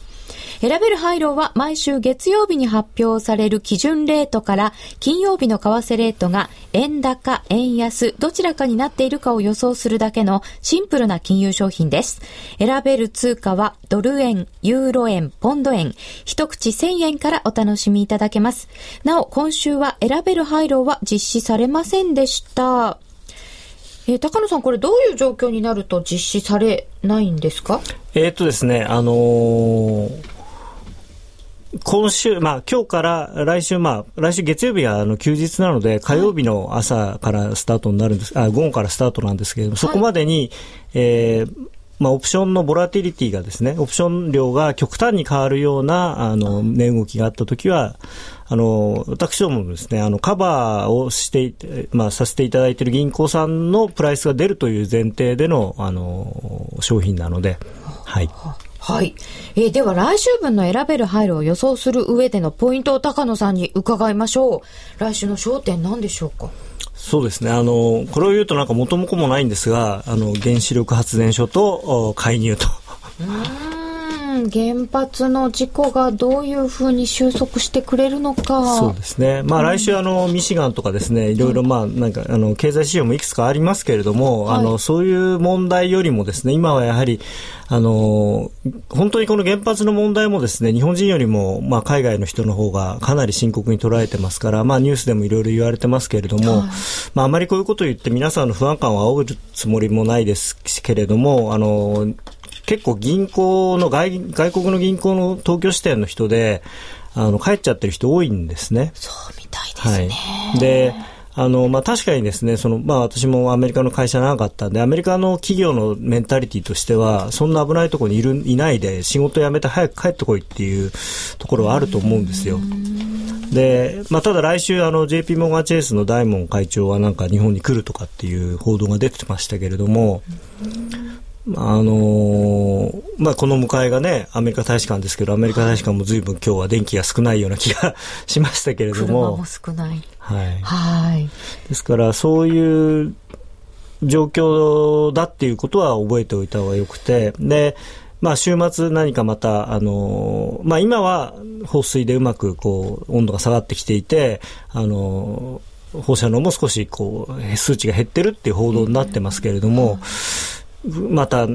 選べる配慮は毎週月曜日に発表される基準レートから金曜日の為替レートが円高、円安、どちらかになっているかを予想するだけのシンプルな金融商品です。選べる通貨はドル円、ユーロ円、ポンド円、一口1000円からお楽しみいただけます。なお、今週は選べる配慮は実施されませんでした。えー、高野さん、これどういう状況になると実施されないんですか？えー、っとですね、あのー今週、まあ今日から来週、まあ来週月曜日はあの休日なので、火曜日の朝からスタートになるんです、はい、あ午後からスタートなんですけれども、そこまでに、はい、えー、まあ、オプションのボラティリティがですね、オプション量が極端に変わるような、あの、値動きがあったときは、あの、私どももですね、あの、カバーをして、まあ、させていただいている銀行さんのプライスが出るという前提での、あの、商品なので、はい。はい。えー、では来週分の選べる配慮を予想する上でのポイントを高野さんに伺いましょう。来週の焦点何でしょうか？そうですね。あの、これを言うとなんか元も子もないんですが、あの、原子力発電所と介入と。原発の事故がどういうふうに収束してくれるのか。そうですね。まあ、来週、あの、ミシガンとかですね、いろいろ、まあ、なんか、あの、経済指標もいくつかありますけれども、はい、あの、そういう問題よりもですね、今はやはり、あの、本当にこの原発の問題もですね、日本人よりも、まあ、海外の人の方がかなり深刻に捉えてますから、まあ、ニュースでもいろいろ言われてますけれども、はい、まあ、あまりこういうことを言って皆さんの不安感を煽るつもりもないですけれども、あの、結構銀行の外、外国の銀行の東京支店の人で、あの、帰っちゃってる人多いんですね。そうみたいですね。はい。で、あの、まあ、確かにですね、その、まあ、私もアメリカの会社長かったんで、アメリカの企業のメンタリティとしては、そんな危ないところにいる、いないで、仕事辞めて早く帰ってこいっていうところはあると思うんですよ。で、まあ、ただ来週、あの、JP モーガンチェイスの大門会長はなんか日本に来るとかっていう報道が出てましたけれども、あのー、まあ、この迎えがね、アメリカ大使館ですけど、アメリカ大使館も随分今日は電気が少ないような気が <laughs> しましたけれども。も少ない。はい。はい。ですから、そういう状況だっていうことは覚えておいた方がよくて、で、まあ、週末何かまた、あのー、まあ、今は放水でうまくこう、温度が下がってきていて、あのー、放射能も少しこう、数値が減ってるっていう報道になってますけれども、うんまた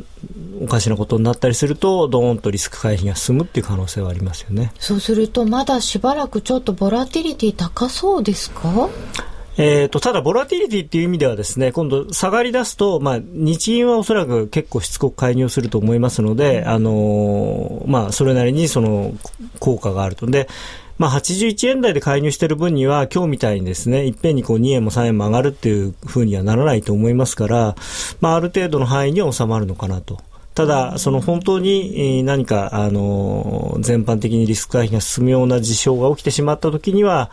おかしなことになったりすると、どーンとリスク回避が進むっていう可能性はありますよね。そうすると、まだしばらくちょっとボラティリティ高そうですか？えーと、ただ、ボラティリティっていう意味ではですね、今度下がり出すと、まあ、日銀はおそらく結構しつこく介入すると思いますので、あのー、まあ、それなりにその効果があると。で、まあ、81円台で介入している分には、今日みたいにですね、いっぺんにこう2円も3円も上がるっていうふうにはならないと思いますから、まあ、ある程度の範囲に収まるのかなと。ただ、その本当に何か、あの、全般的にリスク回避が進むような事象が起きてしまったときには、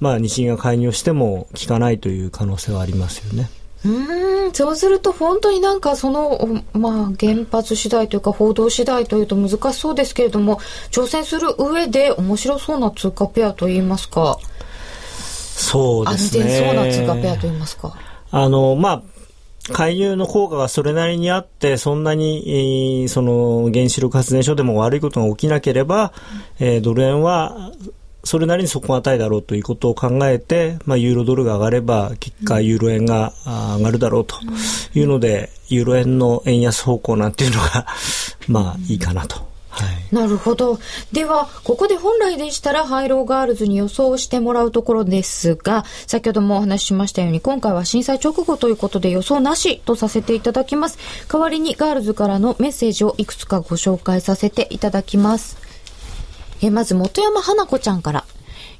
まあ、日銀が介入しても効かないという可能性はありますよね。うんそうすると本当になんかその、まあ、原発次第というか報道次第というと難しそうですけれども挑戦する上で面白そうな通貨ペアといいますか。そうですね。安全そうな通貨ペアといいますか。あのまあ介入の効果がそれなりにあって、そんなに、えー、その原子力発電所でも悪いことが起きなければ、えー、ドル円はそれなりに底堅いだろうということを考えて、まあ、ユーロドルが上がれば、結果、ユーロ円が上がるだろうというので、ユーロ円の円安方向なんていうのが <laughs> まあ、いいかなと。はい、なるほど。では、ここで本来でしたら、ハイローガールズに予想してもらうところですが、先ほどもお話ししましたように、今回は震災直後ということで予想なしとさせていただきます。代わりにガールズからのメッセージをいくつかご紹介させていただきます。えまず、元山花子ちゃんから。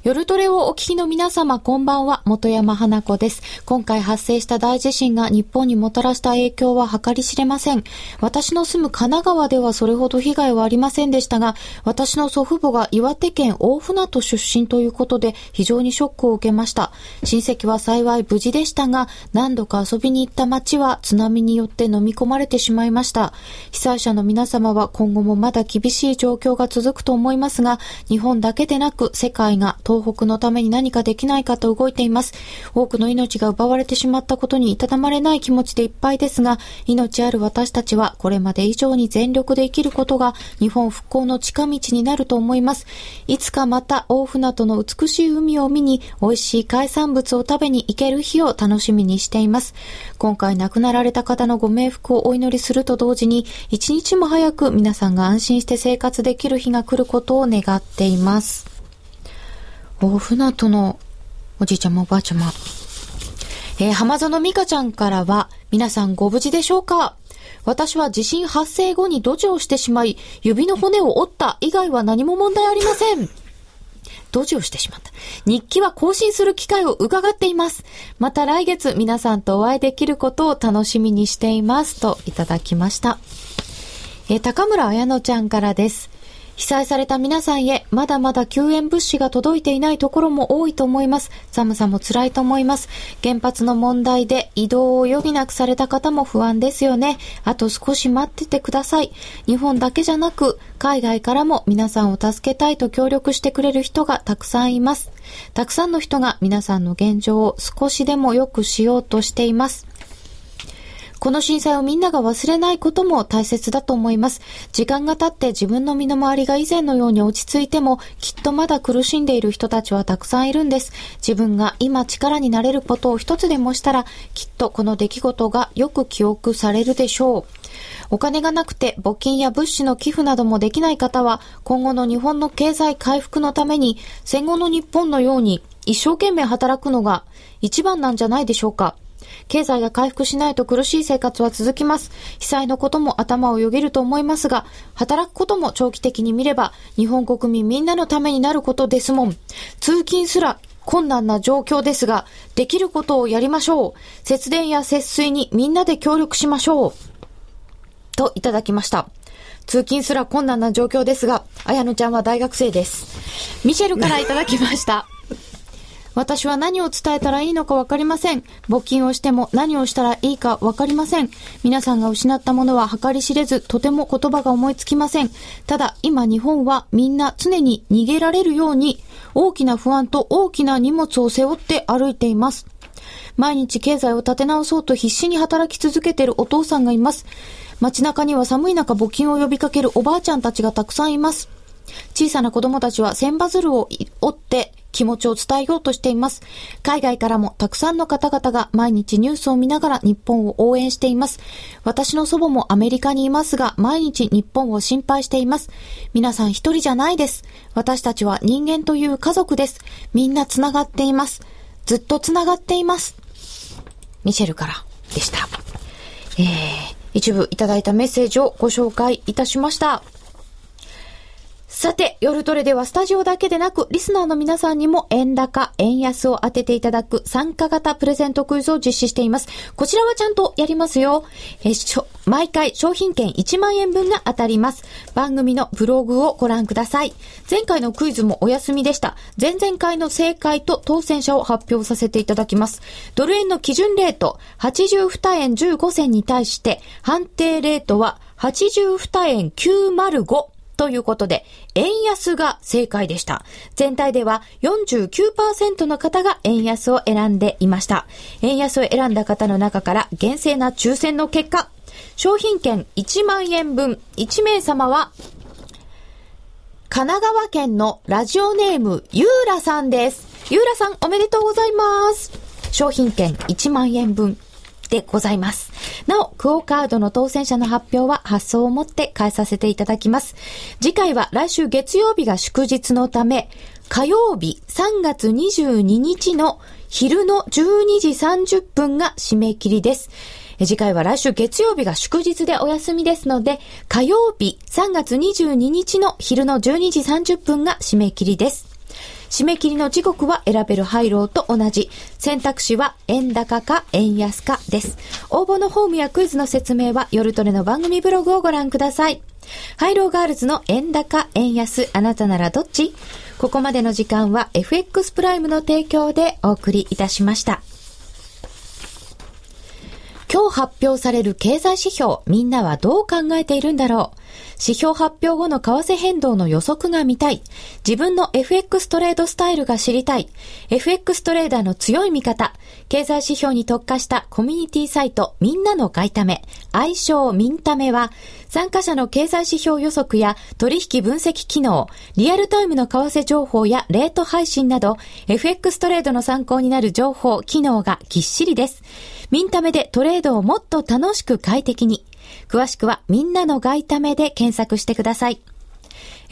夜トレをお聞きの皆様、こんばんは、元山花子です。今回発生した大地震が日本にもたらした影響は計り知れません。私の住む神奈川ではそれほど被害はありませんでしたが、私の祖父母が岩手県大船渡出身ということで、非常にショックを受けました。親戚は幸い無事でしたが、何度か遊びに行った町は津波によって飲み込まれてしまいました。被災者の皆様は今後もまだ厳しい状況が続くと思いますが、日本だけでなく世界が東北のために何かできないかと動いています。多くの命が奪われてしまったことにいたたまれない気持ちでいっぱいですが、命ある私たちはこれまで以上に全力で生きることが日本復興の近道になると思います。いつかまた大船渡の美しい海を見に美味しい海産物を食べに行ける日を楽しみにしています。今回亡くなられた方のご冥福をお祈りすると同時に、一日も早く皆さんが安心して生活できる日が来ることを願っています。大船渡のおじいちゃまおばあちゃま。えー、浜園美香ちゃんからは、皆さんご無事でしょうか？私は地震発生後に土地をしてしまい、指の骨を折った以外は何も問題ありません。土地をしてしまった。日記は更新する機会を伺っています。また来月皆さんとお会いできることを楽しみにしています。といただきました。えー、高村彩乃ちゃんからです。被災された皆さんへ、まだまだ救援物資が届いていないところも多いと思います。寒さも辛いと思います。原発の問題で移動を余儀なくされた方も不安ですよね。あと少し待っててください。日本だけじゃなく、海外からも皆さんを助けたいと協力してくれる人がたくさんいます。たくさんの人が皆さんの現状を少しでも良くしようとしています。この震災をみんなが忘れないことも大切だと思います。時間が経って自分の身の回りが以前のように落ち着いても、きっとまだ苦しんでいる人たちはたくさんいるんです。自分が今力になれることを一つでもしたら、きっとこの出来事がよく記憶されるでしょう。お金がなくて募金や物資の寄付などもできない方は、今後の日本の経済回復のために、戦後の日本のように一生懸命働くのが一番なんじゃないでしょうか。経済が回復しないと苦しい生活は続きます。被災のことも頭をよぎると思いますが、働くことも長期的に見れば、日本国民みんなのためになることですもん。通勤すら困難な状況ですが、できることをやりましょう。節電や節水にみんなで協力しましょう。といただきました。通勤すら困難な状況ですが、綾乃ちゃんは大学生です。ミシェルからいただきました。私は何を伝えたらいいのかわかりません。募金をしても何をしたらいいかわかりません。皆さんが失ったものは計り知れず、とても言葉が思いつきません。ただ、今日本はみんな常に逃げられるように、大きな不安と大きな荷物を背負って歩いています。毎日経済を立て直そうと必死に働き続けているお父さんがいます。街中には寒い中募金を呼びかけるおばあちゃんたちがたくさんいます。小さな子供たちは千羽鶴を折って気持ちを伝えようとしています。海外からもたくさんの方々が毎日ニュースを見ながら日本を応援しています。私の祖母もアメリカにいますが、毎日日本を心配しています。皆さん一人じゃないです。私たちは人間という家族です。みんな繋がっています。ずっと繋がっています。ミシェルからでした。えー、一部いただいたメッセージをご紹介いたしました。さて、夜トレではスタジオだけでなく、リスナーの皆さんにも円高、円安を当てていただく参加型プレゼントクイズを実施しています。こちらはちゃんとやりますよ。えしょ、毎回商品券1万円分が当たります。番組のブログをご覧ください。前回のクイズもお休みでした。前々回の正解と当選者を発表させていただきます。ドル円の基準レート、82円15銭に対して、判定レートは82円905。ということで、円安が正解でした。全体では49%の方が円安を選んでいました。円安を選んだ方の中から厳正な抽選の結果、商品券1万円分1名様は、神奈川県のラジオネームゆうらさんです。ゆうらさんおめでとうございます。商品券1万円分でございます。なお、クオカードの当選者の発表は発送をもって返させていただきます。次回は来週月曜日が祝日のため、火曜日3月22日の昼の12時30分が締め切りです。次回は来週月曜日が祝日でお休みですので、火曜日3月22日の昼の12時30分が締め切りです。締め切りの時刻は選べるハイローと同じ。選択肢は円高か円安かです。応募のフォームやクイズの説明は夜トレの番組ブログをご覧ください。ハイローガールズの円高、円安、あなたならどっち？ここまでの時間は FX プライムの提供でお送りいたしました。今日発表される経済指標、みんなはどう考えているんだろう指標発表後の為替変動の予測が見たい。自分の FX トレードスタイルが知りたい。FX トレーダーの強い味方。経済指標に特化したコミュニティサイトみんなの外為。愛称ミンタメは、参加者の経済指標予測や取引分析機能、リアルタイムの為替情報やレート配信など、FX トレードの参考になる情報、機能がぎっしりです。ミンタメでトレードをもっと楽しく快適に。詳しくはみんなの外為で検索してください。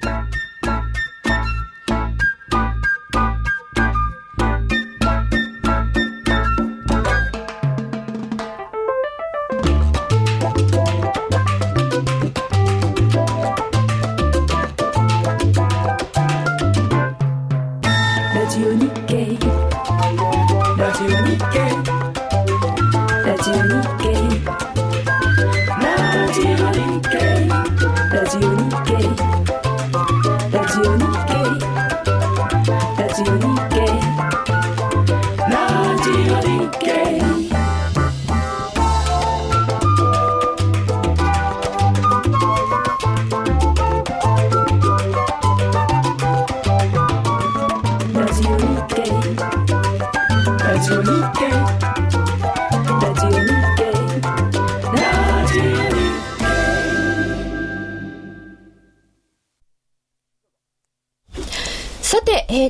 Thank you.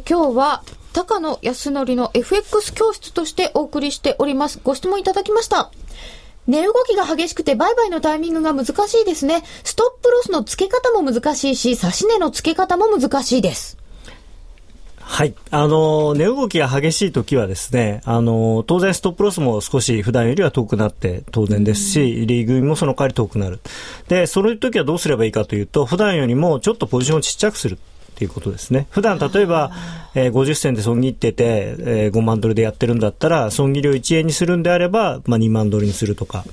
今日は高野康則の FX 教室としてお送りしております。ご質問いただきました。値動きが激しくて売買のタイミングが難しいですね。ストップロスの付け方も難しいし、差し値の付け方も難しいです。はい。あの、値動きが激しい時はですね、あの、当然ストップロスも少し普段よりは遠くなって当然ですし、リーグもその代わり遠くなる。で、そういう時はどうすればいいかというと、普段よりもちょっとポジションをちっちゃくする。っていうことですね。普段例えば、えー、50銭で損切ってて、えー、5万ドルでやってるんだったら、損切りを1円にするんであれば、まあ、2万ドルにするとか。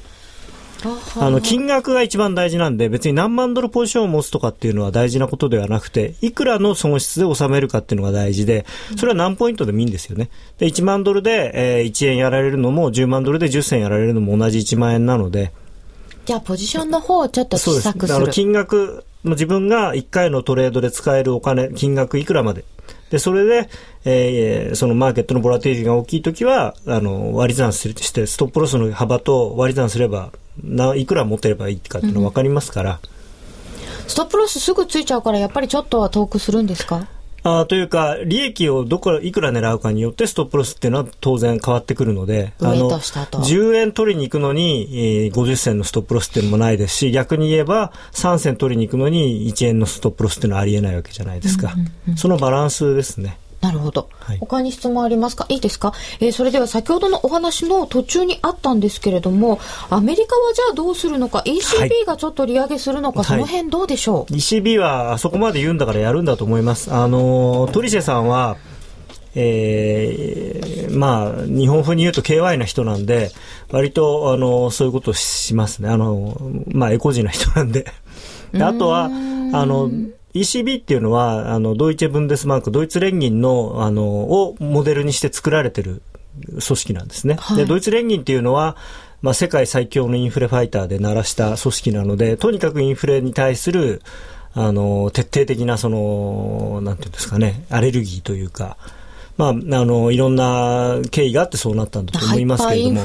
あの、金額が一番大事なんで、別に何万ドルポジションを持つとかっていうのは大事なことではなくて、いくらの損失で収めるかっていうのが大事で、それは何ポイントでもいいんですよね。で、1万ドルで、えー、1円やられるのも、10万ドルで10銭やられるのも同じ1万円なので。じゃあ、ポジションの方をちょっと小さくする。あの、金額、自分が1回のトレードで使えるお金、金額いくらまで。で、それで、えー、そのマーケットのボラティリティが大きいときは、あの、割り算して、ストップロスの幅と割り算すれば、ないくら持ってればいいかっていうの分かりますから、うん、ストップロスすぐついちゃうから、やっぱりちょっとは遠くするんですか？あというか、利益をどこ、いくら狙うかによってストップロスっていうのは当然変わってくるので、あの、10円取りに行くのに、えー、50銭のストップロスっていうのもないですし、逆に言えば3銭取りに行くのに1円のストップロスっていうのはありえないわけじゃないですか。うんうんうん、そのバランスですね。なるほど、はい、他に質問ありますか？いいですか、えー、それでは先ほどのお話の途中にあったんですけれどもアメリカはじゃあどうするのか？ECB がちょっっと利上げするのか、はい、その辺どうでしょう、ECB はあそこまで言うんだからやるんだと思います。あのトリシェさんはえー、まあ、日本風に言うと KY な人なんで、割と、あの、そういうことをしますね。あの、まあ、エコジな人なんで。であとは、あの、ECB っていうのは、あの、ドイツブンデスマーク、ドイツ連銀の、あの、をモデルにして作られてる組織なんですね。はい、で、ドイツ連銀っていうのは、まあ、世界最強のインフレファイターで鳴らした組織なので、とにかくインフレに対する、あの、徹底的な、その、なんていうんですかね、アレルギーというか、まあ、あの、いろんな経緯があってそうなったんだと思いますけれども。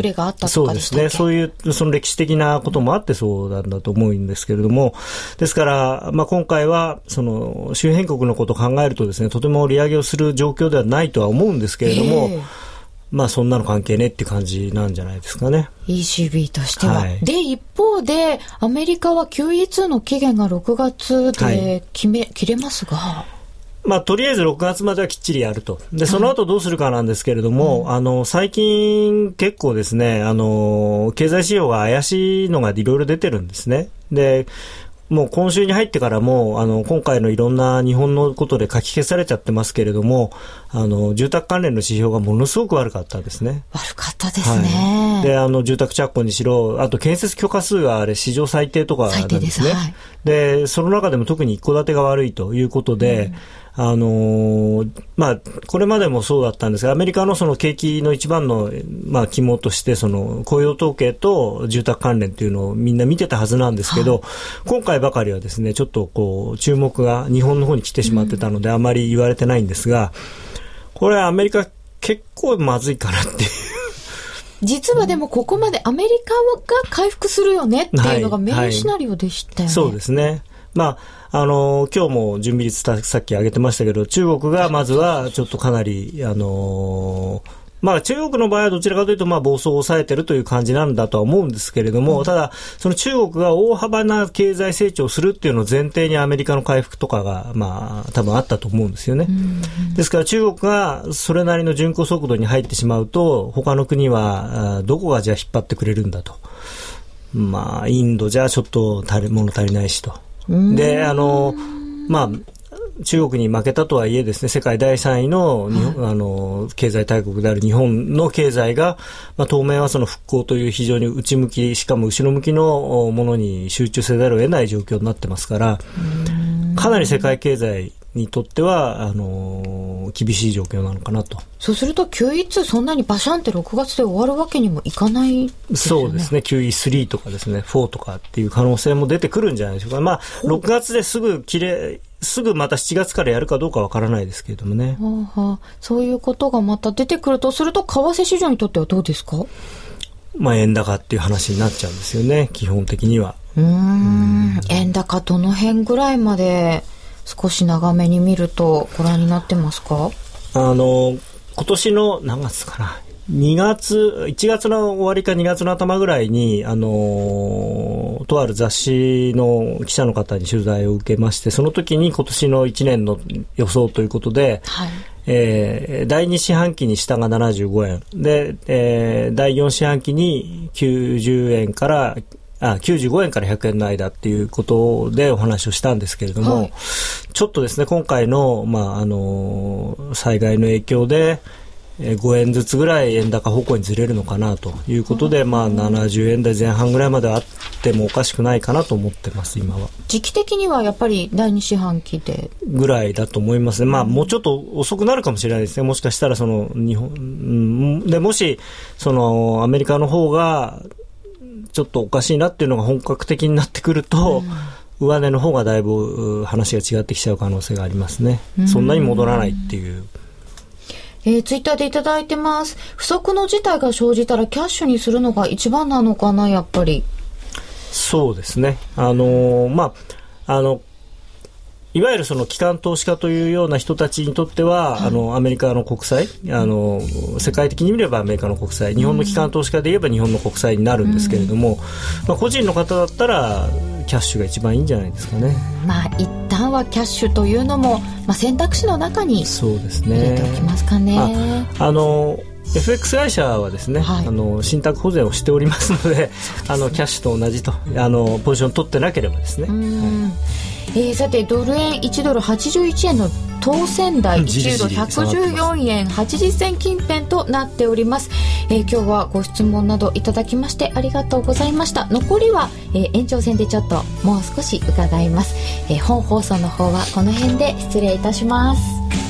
そうですね。そういう、その歴史的なこともあってそうなんだと思うんですけれども、ですから、まあ今回は、その、周辺国のことを考えるとですね、とても利上げをする状況ではないとは思うんですけれども、まあそんなの関係ねって感じなんじゃないですかね。ECB としては。はい、で、一方で、アメリカは QE2 の期限が6月で決め、はい、切れますが。まあ、とりあえず6月まではきっちりやると。で、その後どうするかなんですけれども、はい、あの、最近結構ですね、あの、経済指標が怪しいのがいろいろ出てるんですね。で、もう今週に入ってからも、あの、今回のいろんな日本のことで書き消されちゃってますけれども、あの、住宅関連の指標がものすごく悪かったですね。悪かったですね。はい、で、あの、住宅着工にしろ、あと建設許可数があれ、史上最低とかなんですね。で、はい、その中でも特に一戸建てが悪いということで、うんあのー、まあ、これまでもそうだったんですが、アメリカのその景気の一番の、まあ、肝として、その雇用統計と住宅関連というのをみんな見てたはずなんですけど、はい、今回ばかりはですね、ちょっとこう、注目が日本の方に来てしまってたので、あまり言われてないんですが、これはアメリカ結構まずいかなっていう。実はでもここまでアメリカが回復するよねっていうのがメインシナリオでしたよね。はいはい、そうですね。まああの、今日も準備率さっき挙げてましたけど、中国がまずはちょっとかなり、あのまあ中国の場合はどちらかというとまあ暴走を抑えてるという感じなんだとは思うんですけれども、ただその中国が大幅な経済成長するっていうのを前提にアメリカの回復とかがまあ多分あったと思うんですよね。ですから中国がそれなりの巡航速度に入ってしまうと他の国はどこがじゃあ引っ張ってくれるんだと。まあインドじゃちょっと足り物足りないしと。で、あの、まあ、中国に負けたとはいえですね、世界第3位の日本、はい、あの、経済大国である日本の経済が、まあ、当面はその復興という非常に内向き、しかも後ろ向きのものに集中せざるを得ない状況になってますから、かなり世界経済にとっては、あのー、厳しい状況なのかなと。そうすると、912そんなにバシャンって6月で終わるわけにもいかない、ね、そうですね。9E3 とかですね、4とかっていう可能性も出てくるんじゃないでしょうか。まあ、6月ですぐ切れ、すぐまた7月からやるかどうかわからないですけれどもね。はあはあ、そういうことがまた出てくるとすると、為替市場にとってはどうですか？まあ、円高っていう話になっちゃうんですよね、基本的には。うん、円高どの辺ぐらいまで少し長めに見るとご覧になってますか？あの、今年の何月かな？2月、1月の終わりか2月の頭ぐらいに、あの、とある雑誌の記者の方に取材を受けまして、その時に今年の1年の予想ということで、はい、えー、第2四半期に下が75円、で、えー、第4四半期に90円からあ95円から100円の間っていうことでお話をしたんですけれども、はい、ちょっとですね、今回の、まあ、あの、災害の影響で、5円ずつぐらい円高方向にずれるのかなということで、まあ、70円台前半ぐらいまであってもおかしくないかなと思ってます、今は。時期的にはやっぱり第2四半期でぐらいだと思いますね。まあ、もうちょっと遅くなるかもしれないですね。もしかしたら、その、日本、で、もし、その、アメリカの方が、ちょっとおかしいなっていうのが本格的になってくると、うん、上値の方がだいぶ話が違ってきちゃう可能性がありますね。そんなに戻らないっていう。えー、ツイッターでいただいてます。不測の事態が生じたらキャッシュにするのが一番なのかな、やっぱり。そうですね。あのー、まあ、あの、いわゆるその機関投資家というような人たちにとっては、はい、あのアメリカの国債あの世界的に見ればアメリカの国債日本の機関投資家で言えば日本の国債になるんですけれども、まあ、個人の方だったらキャッシュが一番いいんじゃないですかね。まあ一旦はキャッシュというのも、まあ、選択肢の中に入れておきますかね。ああの FX 会社はですね、はい、あの信託保全をしておりますので、でね、あのキャッシュと同じとあのポジション取ってなければですね。はい。えー、さてドル円1ドル81円の当選台1ユーロ114円80銭近辺となっております、えー、今日はご質問などいただきましてありがとうございました。残りは、えー、延長戦でちょっともう少し伺います、えー、本放送の方はこの辺で失礼いたします